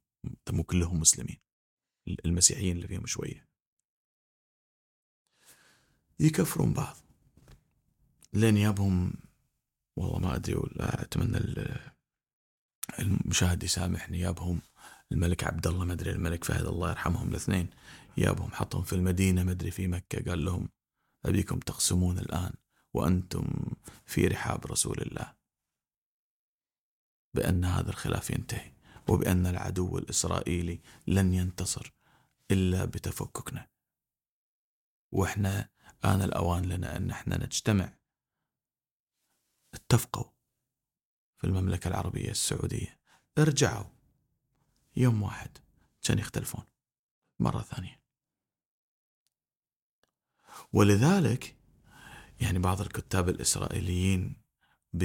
مو كلهم مسلمين. المسيحيين اللي فيهم شوية. يكفرون بعض. لين يابهم والله ما أدري ولا أتمنى المشاهد يسامحني. يابهم الملك عبد الله ما أدري الملك فهد الله يرحمهم الاثنين. يابهم حطهم في المدينة ما أدري في مكة. قال لهم أبيكم تقسمون الآن وأنتم في رحاب رسول الله. بأن هذا الخلاف ينتهي وبأن العدو الإسرائيلي لن ينتصر إلا بتفككنا. وإحنا آن الأوان لنا أن إحنا نجتمع اتفقوا في المملكة العربية السعودية. ارجعوا يوم واحد كان يختلفون مرة ثانية. ولذلك يعني بعض الكتاب الإسرائيليين ب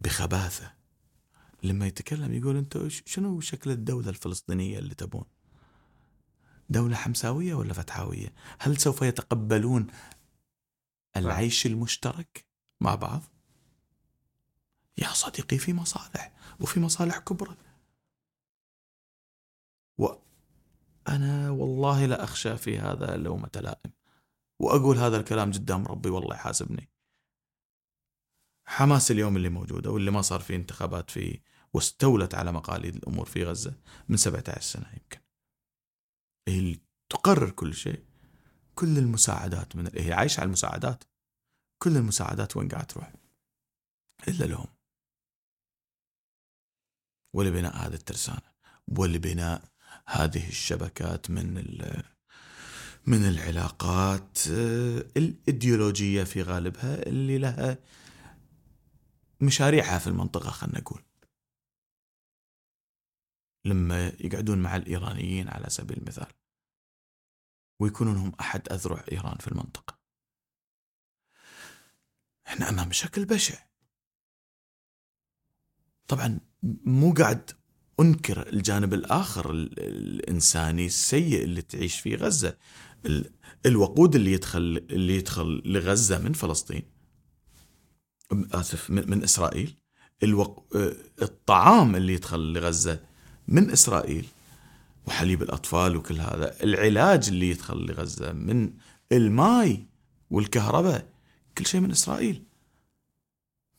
بخباثة. لما يتكلم يقول أنتم شنو شكل الدولة الفلسطينية اللي تبون؟ دولة حمساوية ولا فتحاوية؟ هل سوف يتقبلون العيش المشترك مع بعض؟ يا صديقي في مصالح وفي مصالح كبرى. وأنا والله لا أخشى في هذا لومة لائم. وأقول هذا الكلام قدام ربي والله يحاسبني. حماس اليوم اللي موجودة واللي ما صار فيه انتخابات فيه واستولت على مقاليد الأمور في غزة من 17 سنة يمكن. هي اللي تقرر كل شيء. كل المساعدات من هي عايشة على المساعدات. كل المساعدات وين قاعد تروح؟ إلا لهم. ولبناء هذه الترسانة. ولبناء هذه الشبكات من من العلاقات آه، الإيديولوجية في غالبها اللي لها مشاريعها في المنطقة خلنا نقول. لما يقعدون مع الإيرانيين على سبيل المثال. ويكونون هم أحد أذرع إيران في المنطقة. إحنا أمام شكل بشع. طبعا مو قاعد أنكر الجانب الآخر الإنساني السيء اللي تعيش فيه غزة. الوقود اللي يدخل اللي يدخل لغزة من فلسطين. آسف من, إسرائيل. الوق... آه، الطعام اللي يدخل لغزة من إسرائيل وحليب الأطفال وكل هذا. العلاج اللي يدخل لغزة من الماي والكهرباء كل شيء من إسرائيل.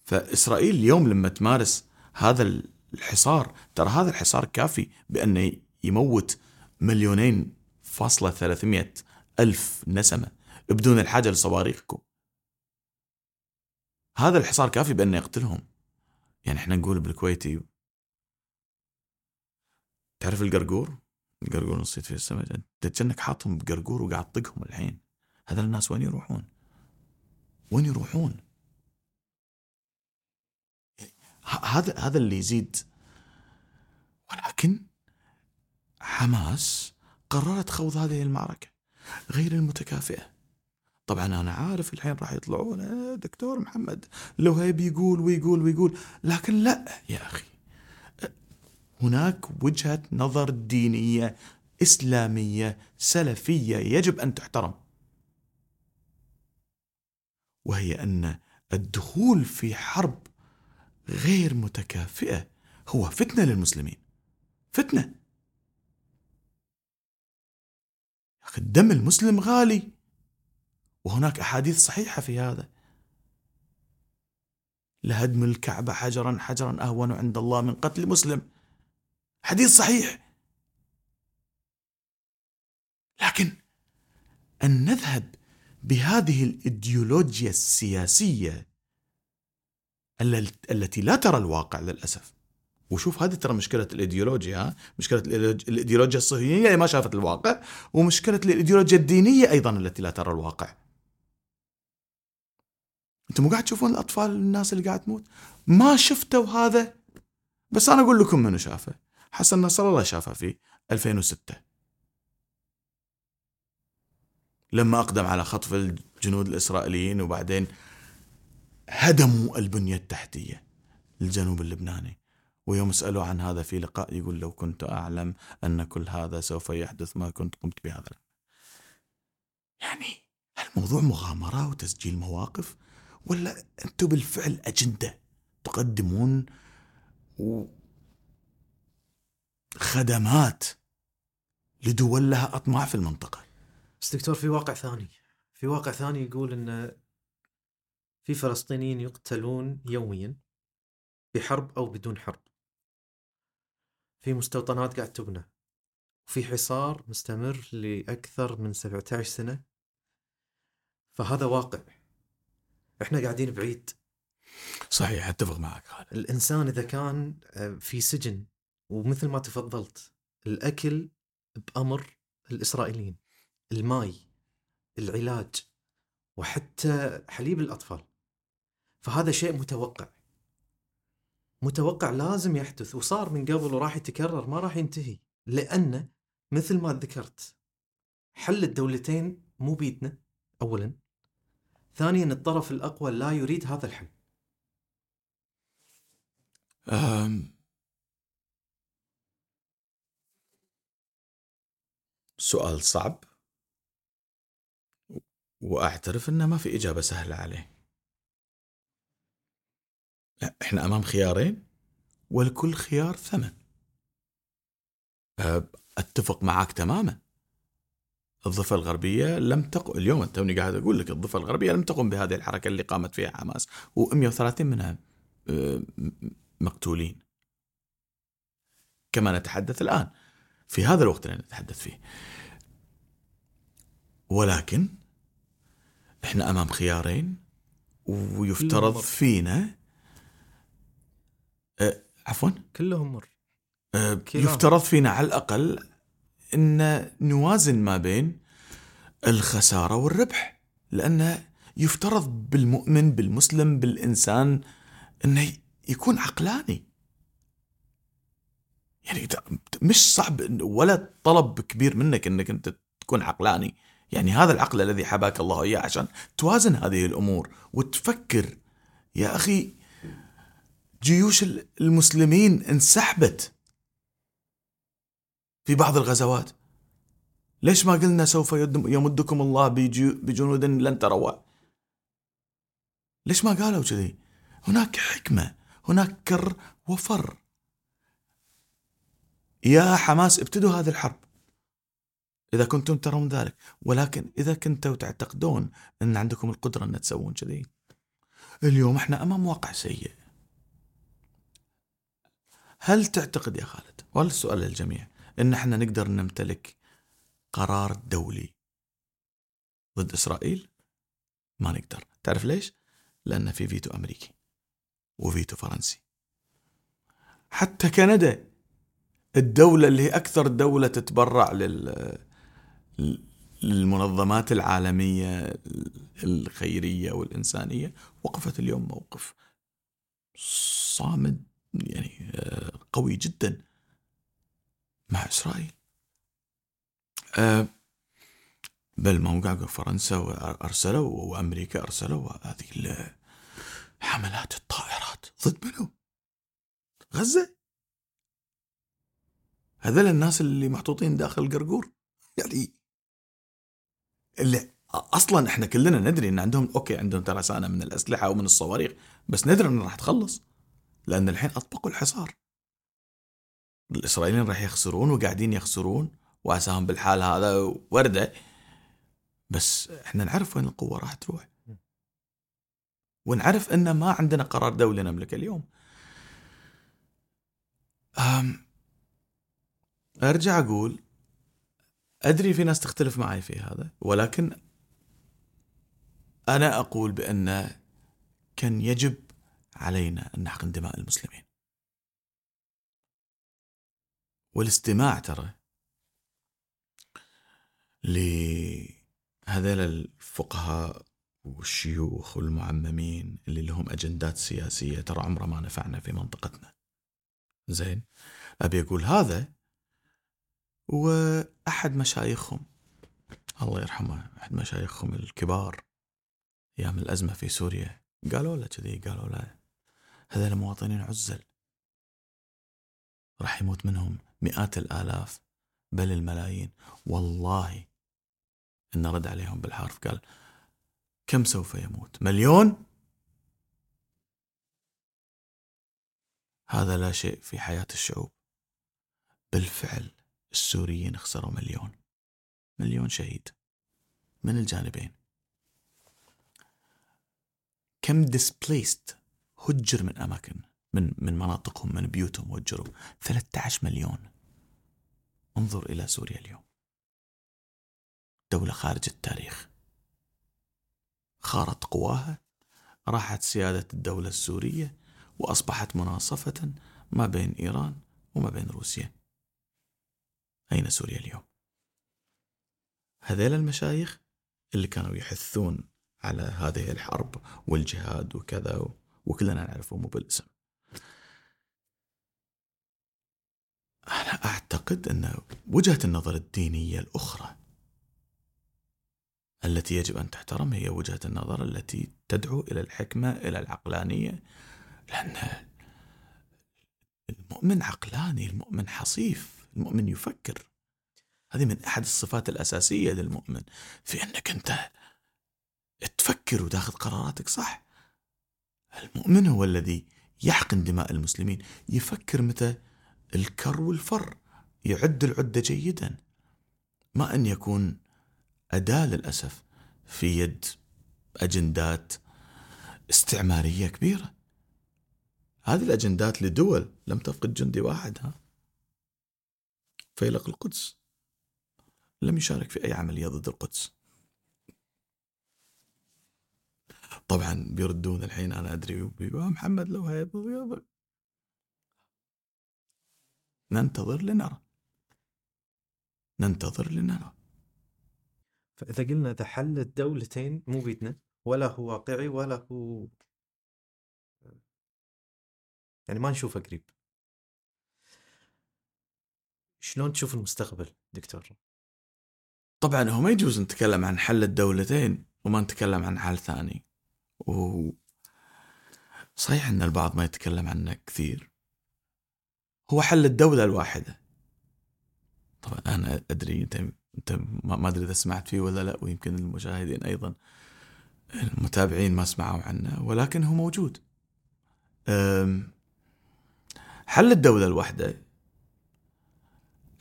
فإسرائيل اليوم لما تمارس هذا الحصار ترى هذا الحصار كافي بأنه يموت مليونين فاصلة ثلاثمية ألف نسمة بدون الحاجة لصواريخكم. هذا الحصار كافي بأنه يقتلهم يعني إحنا نقول بالكويتي تعرف القرقور؟ القرقور نصيت في السماء أنت كأنك حاطهم بقرقور وقاعد تطقهم الحين. هذا الناس وين يروحون؟ وين يروحون؟ هذا هذا اللي يزيد. ولكن حماس قررت خوض هذه المعركة غير المتكافئة. طبعا أنا عارف الحين راح يطلعون آه، دكتور محمد. لو هيب يقول ويقول ويقول لكن لا يا أخي. هناك وجهة نظر دينية إسلامية سلفية يجب أن تحترم. وهي أن الدخول في حرب غير متكافئة هو فتنة للمسلمين. فتنة. أخي الدم المسلم غالي. وهناك أحاديث صحيحة في هذا. لهدم الكعبة حجرا حجرا أهون عند الله من قتل مسلم. حديث صحيح. لكن أن نذهب بهذه الإيديولوجيا السياسية التي لا ترى الواقع للأسف. وشوف هذه ترى مشكلة الإيديولوجيا مشكلة الإيديولوجيا الصهيونية اللي ما شافت الواقع ومشكلة الإيديولوجيا الدينية أيضا التي لا ترى الواقع. أنتم مو قاعد تشوفون الأطفال الناس اللي قاعد تموت؟ ما شفتوا هذا؟ بس أنا أقول لكم منو شافه. حسن نصر الله شافه في 2006 لما أقدم على خطف الجنود الإسرائيليين وبعدين هدموا البنية التحتية للجنوب اللبناني. ويوم سألوا عن هذا في لقاء يقول لو كنت أعلم أن كل هذا سوف يحدث ما كنت قمت بهذا. يعني الموضوع مغامرة وتسجيل مواقف؟ ولا أنتم بالفعل أجندة تقدمون خدمات لدول لها أطماع في المنطقة؟ بس دكتور في واقع ثاني. في واقع ثاني يقول أن في فلسطينيين يقتلون يوميا بحرب أو بدون حرب. في مستوطنات قاعد تبنى. وفي حصار مستمر لأكثر من 17 سنة. فهذا واقع. إحنا قاعدين بعيد. صحيح أتفق معك خالد. الإنسان إذا كان آه، في سجن ومثل ما تفضلت الأكل بأمر الإسرائيليين الماي العلاج وحتى حليب الأطفال. فهذا شيء متوقع. متوقع لازم يحدث وصار من قبل وراح يتكرر ما راح ينتهي. لأنه مثل ما ذكرت حل الدولتين مو بيدنا اولا. ثانيا الطرف الأقوى لا يريد هذا الحل أم. سؤال صعب. وأعترف إنه ما في إجابة سهلة عليه. إحنا أمام خيارين ولكل خيار ثمن. أتفق معك تماما. الضفة الغربية لم تقم اليوم توني قاعد أقول لك الضفة الغربية لم تقم بهذه الحركة اللي قامت فيها حماس و130 منها آه، مقتولين. كما نتحدث الآن. في هذا الوقت اللي نتحدث فيه. ولكن إحنا أمام خيارين ويفترض فينا أه عفوا؟ كلهم مر. أه يفترض فينا على الأقل إن نوازن ما بين الخسارة والربح لأن يفترض بالمؤمن بالمسلم بالإنسان إنه يكون عقلاني. يعني مش صعب ولا طلب كبير منك إنك أنت تكون عقلاني. يعني هذا العقل الذي حباك الله إياه عشان توازن هذه الأمور وتفكر. يا أخي جيوش المسلمين انسحبت. في بعض الغزوات. ليش ما قلنا سوف يمدكم الله بجنود لن تروها ليش ما قالوا كذي؟ هناك حكمة هناك كر وفر. يا حماس ابتدوا هذه الحرب. إذا كنتم ترون ذلك ولكن إذا كنتوا تعتقدون أن عندكم القدرة أن تسوون كذي. اليوم إحنا أمام واقع سيء. هل تعتقد يا خالد؟ وهذا السؤال للجميع. إن إحنا نقدر نمتلك قرار دولي ضد إسرائيل؟ ما نقدر. تعرف ليش؟ لأن في فيتو أمريكي وفيتو فرنسي. حتى كندا الدولة اللي هي أكثر دولة تتبرع لل للمنظمات العالمية الخيرية والإنسانية وقفت اليوم موقف صامد يعني آه، قوي جدا. مع إسرائيل. آه، بل قاعد فرنسا أرسلوا وأمريكا أرسلوا هذه حملات الطائرات. ضد منو؟ غزة؟ هذول الناس اللي محطوطين داخل القرقور يعني اللي أصلا إحنا كلنا ندري إن عندهم أوكي عندهم ترسانه من الأسلحة ومن الصواريخ بس ندري انه راح تخلص لأن الحين أطبقوا الحصار. الإسرائيليين راح يخسرون وقاعدين يخسرون وأساهم بالحال هذا وردة. بس إحنا نعرف وين القوة راح تروح. ونعرف إن ما عندنا قرار دولي نملكه اليوم. أرجع أقول أدري في ناس تختلف معي في هذا ولكن أنا أقول بأن كان يجب علينا أن نحقن دماء المسلمين. والاستماع ترى لهذيل الفقهاء والشيوخ والمعممين اللي لهم أجندات سياسية ترى عمره ما نفعنا في منطقتنا. زين؟ أبي أقول هذا وأحد مشايخهم الله يرحمه أحد مشايخهم الكبار أيام الأزمة في سوريا قالوا له كذي قالوا له هذول المواطنين عزل راح يموت منهم مئات الآلاف بل الملايين. والله إن رد عليهم بالحرف قال كم سوف يموت؟ مليون؟ هذا لا شيء في حياة الشعوب. بالفعل السوريين خسروا مليون. مليون شهيد. من الجانبين؟ كم displaced هجر من أماكن من من مناطقهم من بيوتهم هجروا. 13 مليون. انظر إلى سوريا اليوم. دولة خارج التاريخ. خارت قواها راحت سيادة الدولة السورية وأصبحت مناصفة ما بين إيران وما بين روسيا. أين سوريا اليوم؟ هذيل المشايخ اللي كانوا يحثون على هذه الحرب والجهاد وكذا وكلنا نعرفهم بالاسم أنا أعتقد أن وجهة النظر الدينية الأخرى التي يجب أن تحترم هي وجهة النظر التي تدعو إلى الحكمة إلى العقلانية لأن المؤمن عقلاني المؤمن حصيف المؤمن يفكر. هذه من أحد الصفات الأساسية للمؤمن. في أنك أنت تفكر وتأخذ قراراتك صح. المؤمن هو الذي يحقن دماء المسلمين يفكر متى الكر والفر يعد العدة جيدا ما أن يكون أداة للأسف في يد أجندات استعمارية كبيرة. هذه الأجندات لدول لم تفقد جندي واحد ها؟ فيلق القدس. لم يشارك في أي عملية ضد القدس. طبعا بيردون الحين أنا أدري محمد لو هاي ننتظر لنرى. ننتظر لنرى. فإذا قلنا إذا حل الدولتين مو بيدنا ولا هو واقعي ولا هو يعني ما نشوفه قريب. شلون تشوف المستقبل دكتور؟ طبعا هو ما يجوز نتكلم عن حل الدولتين وما نتكلم عن حل ثاني. و صحيح إن البعض ما يتكلم عنه كثير. هو حل الدولة الواحدة. طبعا أنا أدري انت أنت ما أدري إذا سمعت فيه ولا لا ويمكن المشاهدين أيضا المتابعين ما سمعوا عنه ولكن هو موجود. حل الدولة الواحدة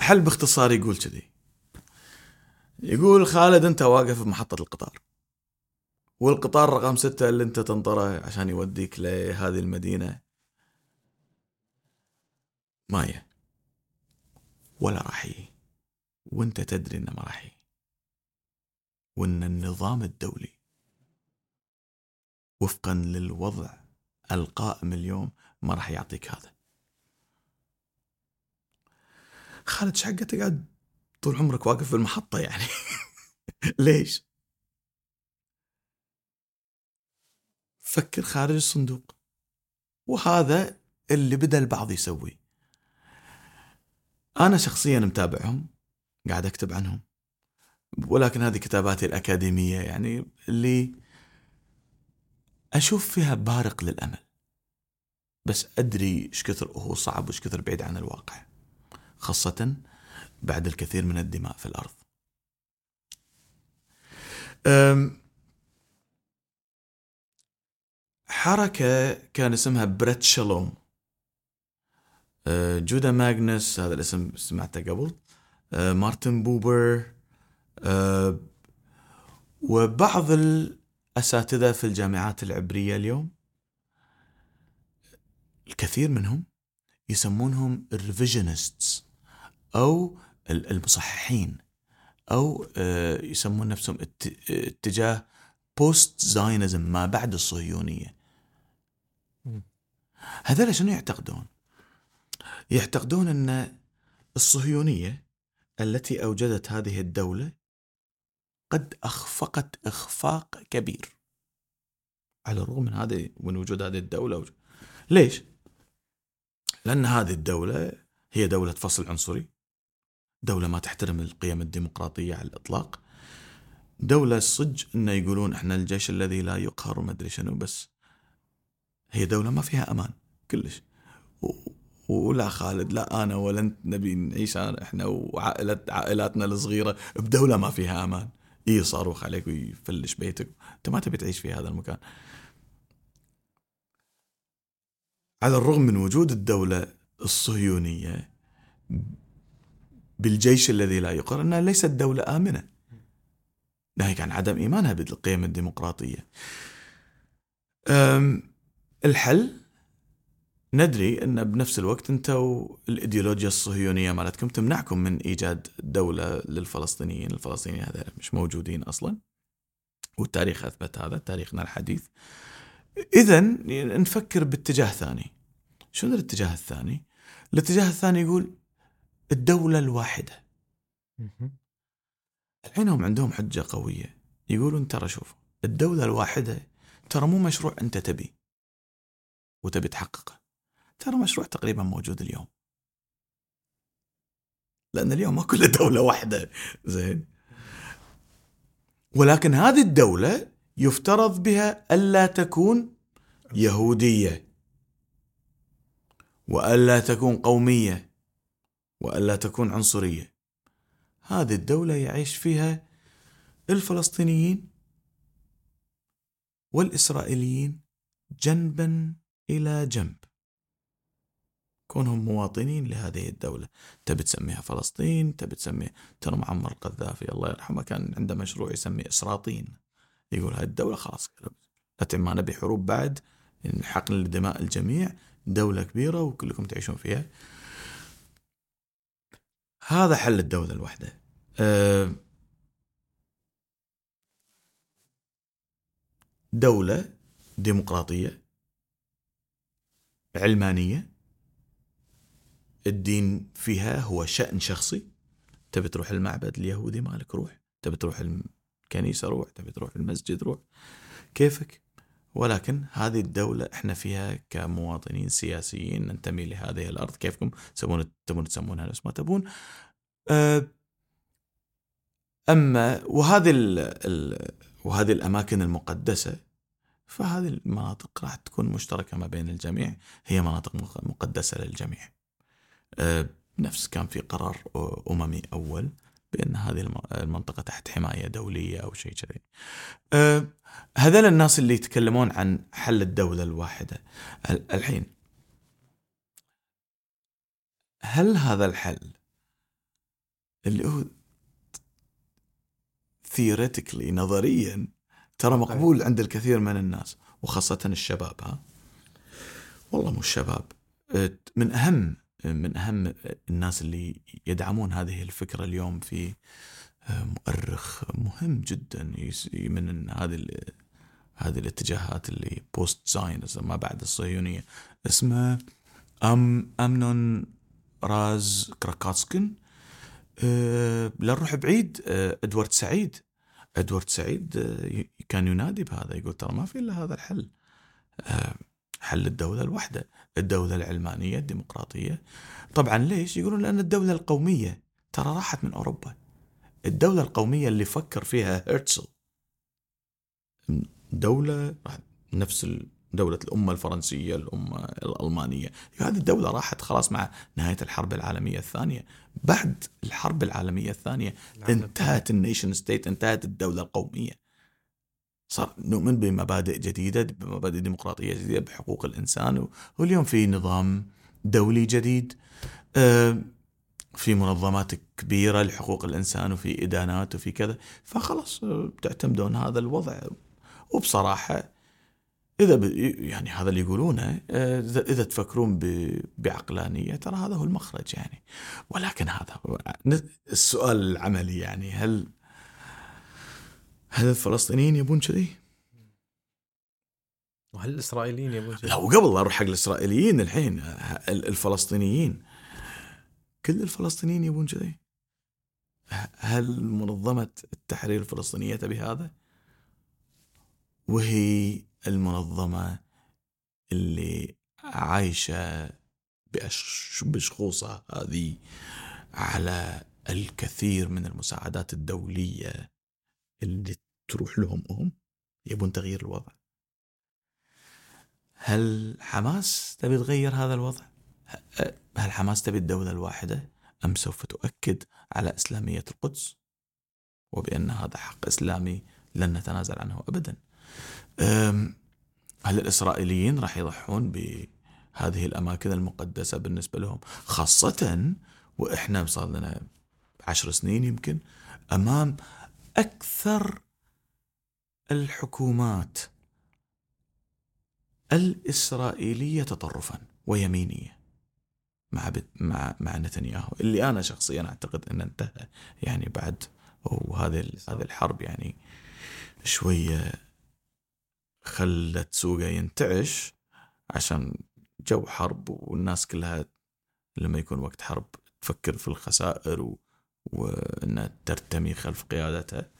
حل باختصار يقول كذي. يقول خالد أنت واقف بمحطة القطار والقطار رقم ستة اللي أنت تنطره عشان يوديك لهذه المدينة. مايا. ولا راح يجي وانت تدري إنه ما راح يجي وإن النظام الدولي وفقا للوضع القائم اليوم ما راح يعطيك هذا. خالد شحقة تقعد طول عمرك واقف في المحطة يعني. ليش؟ فكر خارج الصندوق. وهذا اللي بدأ البعض يسويه. أنا شخصيا متابعهم قاعد أكتب عنهم. ولكن هذه كتاباتي الأكاديمية يعني اللي أشوف فيها بارق للأمل. بس أدري إيش كثر هو صعب وإيش كثر بعيد عن الواقع خاصة بعد الكثير من الدماء في الأرض. حركة كان اسمها بريت شالوم. جودا ماغنس هذا الاسم سمعته قبل. أه، مارتن بوبر. أه، وبعض الأساتذة في الجامعات العبرية اليوم الكثير منهم يسمونهم ال revisionists أو المصححين أو يسمون نفسهم اتجاه بوست زاينزم ما بعد الصهيونية. هذول شنو يعتقدون؟ يعتقدون أن الصهيونية التي أوجدت هذه الدولة قد أخفقت إخفاق كبير على الرغم من هذه من وجود هذه الدولة ليش؟ لأن هذه الدولة هي دولة فصل عنصري دولة ما تحترم القيم الديمقراطية على الإطلاق دولة صج انه يقولون إحنا الجيش الذي لا يقهر وما أدري شنو بس هي دولة ما فيها أمان كلش ولا خالد لا أنا ولا أنت نبي نعيش إحنا وعائلة عائلاتنا الصغيرة بدولة ما فيها أمان. إي صاروخ عليك ويفلش بيتك. أنت ما تبي تعيش في هذا المكان. على الرغم من وجود الدولة الصهيونية بالجيش الذي لا يقر أنها ليست دولة آمنة. ناهيك عن عدم إيمانها بالقيم الديمقراطية. الحل ندري أن بنفس الوقت أنتم الايديولوجيا الصهيونية مالتكم تمنعكم من إيجاد دولة للفلسطينيين، الفلسطينيين هذول مش موجودين أصلا. والتاريخ أثبت هذا، تاريخنا الحديث. اذا نفكر باتجاه ثاني. شنو الاتجاه الثاني؟ الاتجاه الثاني يقول الدولة الواحدة. الحين هم عندهم حجة قوية، يقولون ترى شوف الدولة الواحدة ترى مو مشروع أنت تبي وتبي تحققه. ترى مشروع تقريبا موجود اليوم. لأن اليوم ما كل دولة واحدة. زين. ولكن هذه الدولة يفترض بها ألا تكون يهودية وألا تكون قومية وألا تكون عنصرية. هذه الدولة يعيش فيها الفلسطينيين والإسرائيليين جنبا إلى جنب. كونهم مواطنين لهذه الدولة. تبي تسميها فلسطين تبي تسميها ترى معمر القذافي الله يرحمه كان عنده مشروع يسميه إسراطين. يقول هاي الدولة خلاص لا ما نبي حروب بعد حقن لدماء الجميع دولة كبيرة وكلكم تعيشون فيها. هذا حل الدولة الواحدة أه دولة ديمقراطية علمانية الدين فيها هو شأن شخصي. تبي تروح المعبد اليهودي مالك روح. تبي تروح الكنيسة روح. تبي تروح المسجد روح. كيفك؟ ولكن هذه الدولة إحنا فيها كمواطنين سياسيين ننتمي لهذه الأرض. كيفكم؟ تسمون تبون تسمونها نفس ما تبون. أه، أما وهذه ال ال وهذه الأماكن المقدسة فهذه المناطق راح تكون مشتركة ما بين الجميع. هي مناطق مقدسة للجميع. نفس كان في قرار أممي أول بأن هذه المنطقة تحت حماية دولية أو شيء كذي. آه، هذول الناس اللي يتكلمون عن حل الدولة الواحدة الحين هل هذا الحل اللي هو ثيوريتيكلي نظريا ترى مقبول عند الكثير من الناس وخاصة الشباب ها؟ والله مو الشباب. آه، من أهم من أهم الناس اللي يدعمون هذه الفكرة اليوم في آه، مؤرخ مهم جدا من هذه هذه الاتجاهات اللي بوست زاينزم ما بعد الصهيونية. اسمه أم أمنون راز كراكاتسكن. أه لا نروح بعيد أه إدوارد سعيد. إدوارد سعيد كان ينادي بهذا يقول ترى ما في إلا هذا الحل. حل الدولة الوحدة الدولة العلمانية الديمقراطية. طبعا ليش؟ يقولون لأن الدولة القومية ترى راحت من أوروبا. الدولة القومية اللي فكر فيها هرتزل دولة نفس دولة الأمة الفرنسية الأمة الألمانية. هذه الدولة راحت خلاص مع نهاية الحرب العالمية الثانية. بعد الحرب العالمية الثانية العالم. انتهت ال nation state انتهت الدولة القومية. صار نؤمن بمبادئ جديدة بمبادئ ديمقراطية جديدة بحقوق الإنسان. واليوم في نظام دولي جديد. آه، في منظمات كبيرة لحقوق الإنسان وفي إدانات وفي كذا. فخلاص آه، تعتمدون هذا الوضع. وبصراحة إذا ب... يعني هذا اللي يقولونه آه، إذا تفكرون ب... بعقلانية ترى هذا هو المخرج يعني. ولكن هذا السؤال العملي يعني هل هل الفلسطينيين يبون كذي؟ وهل الإسرائيليين يبون؟ لا وقبل لا أروح حق الإسرائيليين الحين ال- الفلسطينيين كل الفلسطينيين يبون كذي هل منظمة التحرير الفلسطينية تبي هذا؟ وهي المنظمة اللي عايشة بشخوصها هذه على الكثير من المساعدات الدولية اللي تروح لهم هم يبون تغيير الوضع هل حماس تبي تغير هذا الوضع؟ هل حماس تبي الدولة الواحدة؟ أم سوف تؤكد على إسلامية القدس؟ وبأن هذا حق إسلامي لن نتنازل عنه أبدا هل الإسرائيليين راح يضحون بهذه الأماكن المقدسة بالنسبة لهم خاصة وإحنا صار لنا عشر سنين يمكن أمام أكثر الحكومات الإسرائيلية تطرفا ويمينية مع بت- مع مع نتنياهو اللي أنا شخصيا أعتقد انه انتهى يعني بعد وهذه ال- هذه الحرب يعني شوية خلت سوقه ينتعش عشان جو حرب والناس كلها لما يكون وقت حرب تفكر في الخسائر و... وانها ترتمي خلف قيادتها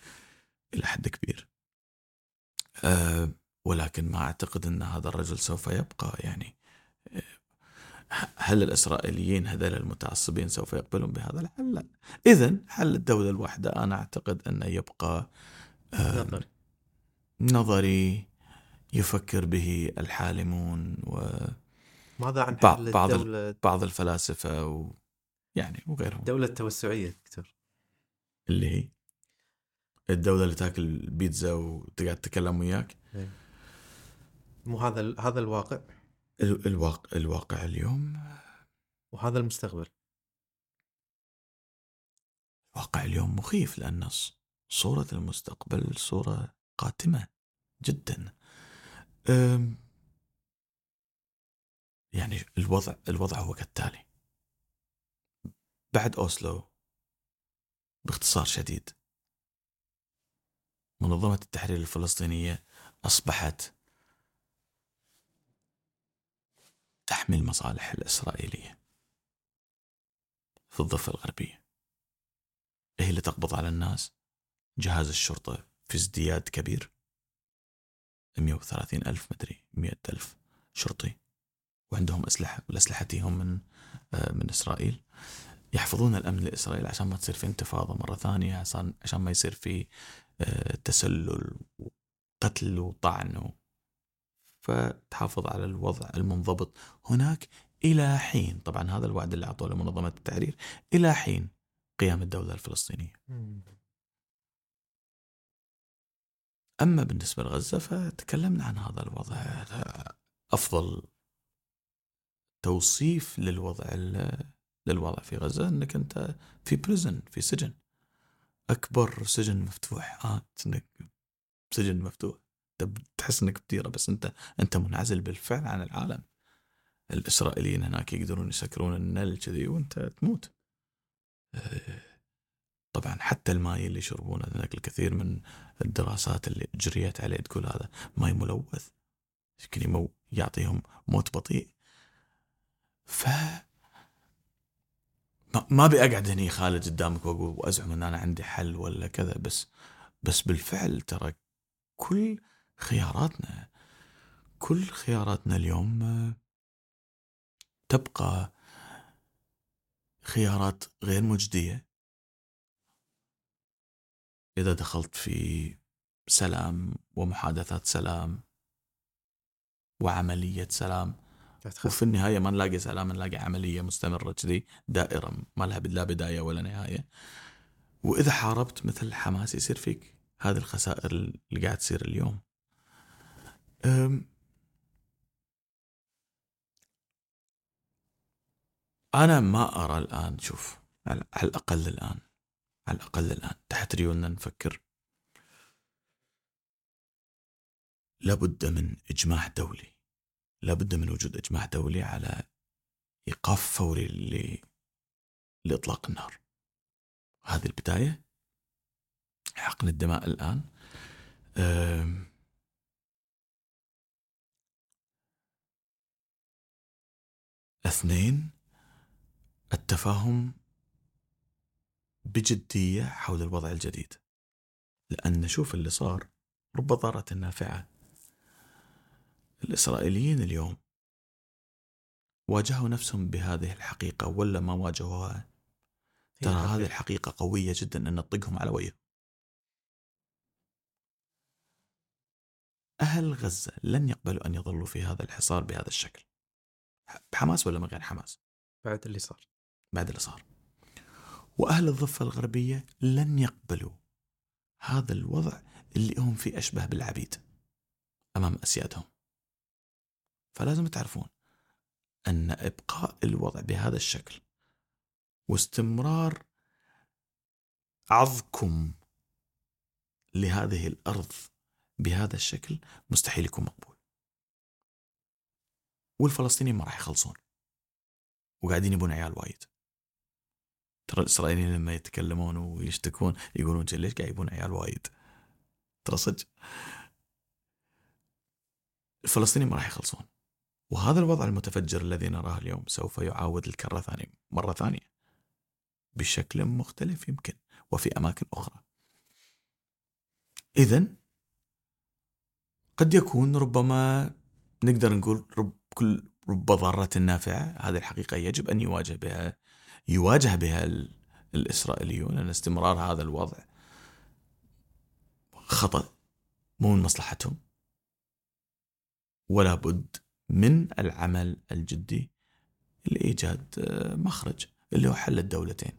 إلى حد كبير. أه ولكن ما أعتقد إن هذا الرجل سوف يبقى يعني أه، هل الإسرائيليين هذول المتعصبين سوف يقبلون بهذا الحل؟ لا. اذا حل الدولة الواحدة أنا أعتقد انه يبقى أه، نظري نظري يفكر به الحالمون وبعض ماذا عن بعض- حل بعض الدولة الفلاسفة و يعني وغيرهم الدولة التوسعية دكتور. اللي هي؟ الدولة اللي تاكل بيتزا وتقعد تتكلم وياك؟ مو هذا ال- هذا الواقع؟ ال- الواقع الواقع اليوم؟ وهذا المستقبل. واقع اليوم مخيف لأن صورة المستقبل صورة قاتمة جدا. يعني الوضع الوضع هو كالتالي. بعد أوسلو باختصار شديد. منظمة التحرير الفلسطينية أصبحت تحمي المصالح الإسرائيلية في الضفة الغربية. هي اللي تقبض على الناس. جهاز الشرطة في ازدياد كبير. 130 ألف مدري 100 ألف شرطي. وعندهم أسلحة والأسلحة تيهم من آه، من إسرائيل. يحفظون الأمن لإسرائيل عشان ما تصير في انتفاضة مرة ثانية عشان عشان ما يصير في آه، تسلل وقتل وطعن فتحافظ على الوضع المنضبط. هناك إلى حين طبعا هذا الوعد اللي أعطوه لمنظمة التحرير إلى حين قيام الدولة الفلسطينية. أما بالنسبة لغزة فتكلمنا عن هذا الوضع. أفضل توصيف للوضع للوضع في غزة أنك أنت في prison في سجن. أكبر سجن مفتوح. آه إنك سجن مفتوح. تحس إنك بديرة بس أنت أنت منعزل بالفعل عن العالم. الإسرائيليين هناك يقدرون يسكرون النل كذي وأنت تموت. آه، طبعا حتى الماي اللي يشربونه هناك الكثير من الدراسات اللي جريت عليه تقول هذا ماي ملوث. يمكن يعطيهم موت بطيء. ف ما أبي أقعد هني خالد قدامك وأقول وأزعم إن أنا عندي حل ولا كذا بس بس بالفعل ترى كل خياراتنا كل خياراتنا اليوم آه، تبقى خيارات غير مجدية. إذا دخلت في سلام ومحادثات سلام وعملية سلام وفي النهاية ما نلاقي سلام نلاقي عملية مستمرة كذي دائرة ما لها لا بداية ولا نهاية. وإذا حاربت مثل حماس يصير فيك هذه الخسائر اللي قاعد تصير اليوم. أنا ما أرى الآن شوف على الأقل الآن على الأقل الآن تحت ريولنا نفكر. لابد من إجماع دولي. لابد من وجود إجماع دولي على إيقاف فوري ل... لإطلاق النار. هذه البداية. حقن الدماء الآن. اثنين التفاهم بجدية حول الوضع الجديد. لأن نشوف اللي صار رب ضارة نافعة. الإسرائيليين اليوم. واجهوا نفسهم بهذه الحقيقة ولا ما واجهوها؟ ترى هذه الحقيقة قوية جدا أن نطقهم على وجه. أهل غزة لن يقبلوا أن يظلوا في هذا الحصار بهذا الشكل. بحماس ولا من غير حماس؟ بعد اللي صار. بعد اللي صار. وأهل الضفة الغربية لن يقبلوا هذا الوضع اللي هم فيه أشبه بالعبيد أمام أسيادهم. فلازم تعرفون أن إبقاء الوضع بهذا الشكل واستمرار عضكم لهذه الأرض بهذا الشكل مستحيل يكون مقبول. والفلسطينيين ما راح يخلصون. وقاعدين يبون عيال وايد. ترى الإسرائيليين لما يتكلمون ويشتكون يقولون ليش قاعد يبون عيال وايد؟ ترى صدق. الفلسطينيين ما راح يخلصون. وهذا الوضع المتفجر الذي نراه اليوم سوف يعاود الكرة ثانية مرة ثانية. بشكل مختلف يمكن وفي أماكن أخرى. إذا قد يكون ربما نقدر نقول رب كل رب ضارة نافعة هذه الحقيقة يجب أن يواجه بها يواجه بها الإسرائيليون أن استمرار هذا الوضع خطأ مو من مصلحتهم. ولا بد من العمل الجدي لإيجاد آه، مخرج اللي هو حل الدولتين.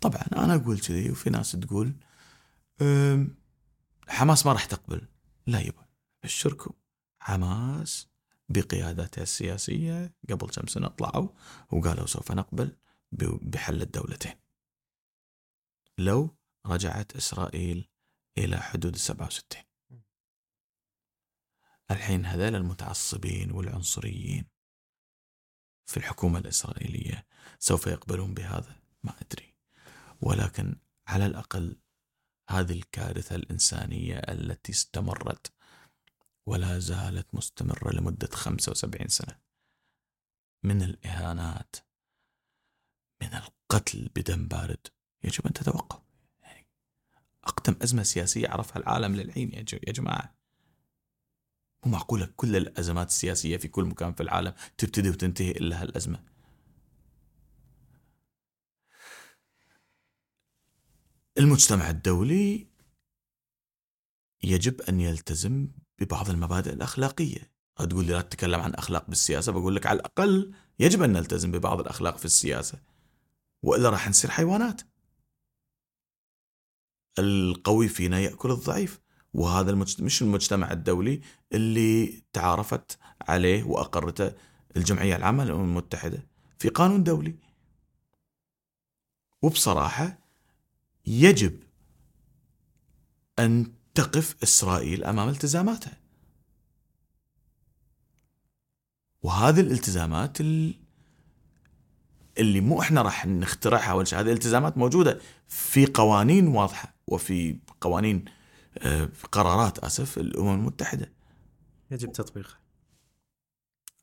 طبعا أنا أقول كذي وفي ناس تقول حماس ما راح تقبل. لا يبا. ابشركم حماس بقيادتها السياسية. قبل كم سنة طلعوا وقالوا سوف نقبل بحل الدولتين. لو رجعت إسرائيل إلى حدود السبعة وستين. الحين هذول المتعصبين والعنصريين في الحكومة الإسرائيلية سوف يقبلون بهذا؟ ما أدري. ولكن على الأقل هذه الكارثة الإنسانية التي استمرت ولا زالت مستمرة لمدة 75 سنة من الإهانات من القتل بدم بارد يجب أن تتوقف. أقدم أزمة سياسية عرفها العالم للحين يا جماعة. مو معقولة كل الأزمات السياسية في كل مكان في العالم تبتدي وتنتهي إلا هالأزمة. المجتمع الدولي يجب أن يلتزم ببعض المبادئ الأخلاقية. تقول لي لا تتكلم عن أخلاق بالسياسة بقول لك على الأقل يجب أن نلتزم ببعض الأخلاق في السياسة وإلا راح نصير حيوانات. القوي فينا يأكل الضعيف. وهذا المجتمع مش المجتمع الدولي اللي تعارفت عليه وأقرته الجمعية العامة للأمم المتحدة في قانون دولي. وبصراحة يجب أن تقف إسرائيل أمام التزاماتها. وهذه الالتزامات ال- اللي مو إحنا راح نخترعها ولا هذه الالتزامات موجودة في قوانين واضحة وفي قوانين قرارات آسف الأمم المتحدة. يجب تطبيقها.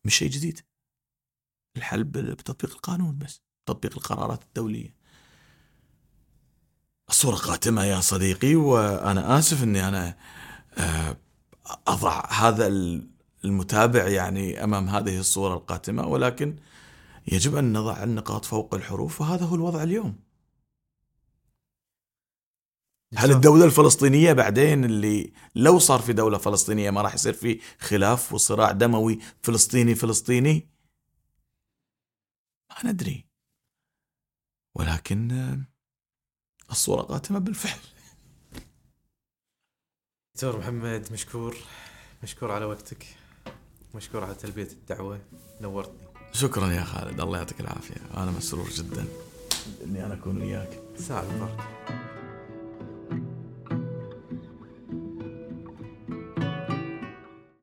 مش شيء جديد. الحل بتطبيق القانون بس تطبيق القرارات الدولية. الصورة قاتمة يا صديقي وأنا آسف أني أنا آه، أضع هذا ال- المتابع يعني أمام هذه الصورة القاتمة ولكن يجب أن نضع النقاط فوق الحروف وهذا هو الوضع اليوم. هل الدولة الفلسطينية بعدين اللي لو صار في دولة فلسطينية ما راح يصير في خلاف وصراع دموي فلسطيني فلسطيني؟ ما ندري. ولكن الصورة قاتمة بالفعل. دكتور محمد مشكور. مشكور على وقتك. مشكور على تلبية الدعوة. نورتني. شكرا يا خالد. الله يعطيك العافية. أنا مسرور جدا أني أنا أكون وياك. ساعة الفرق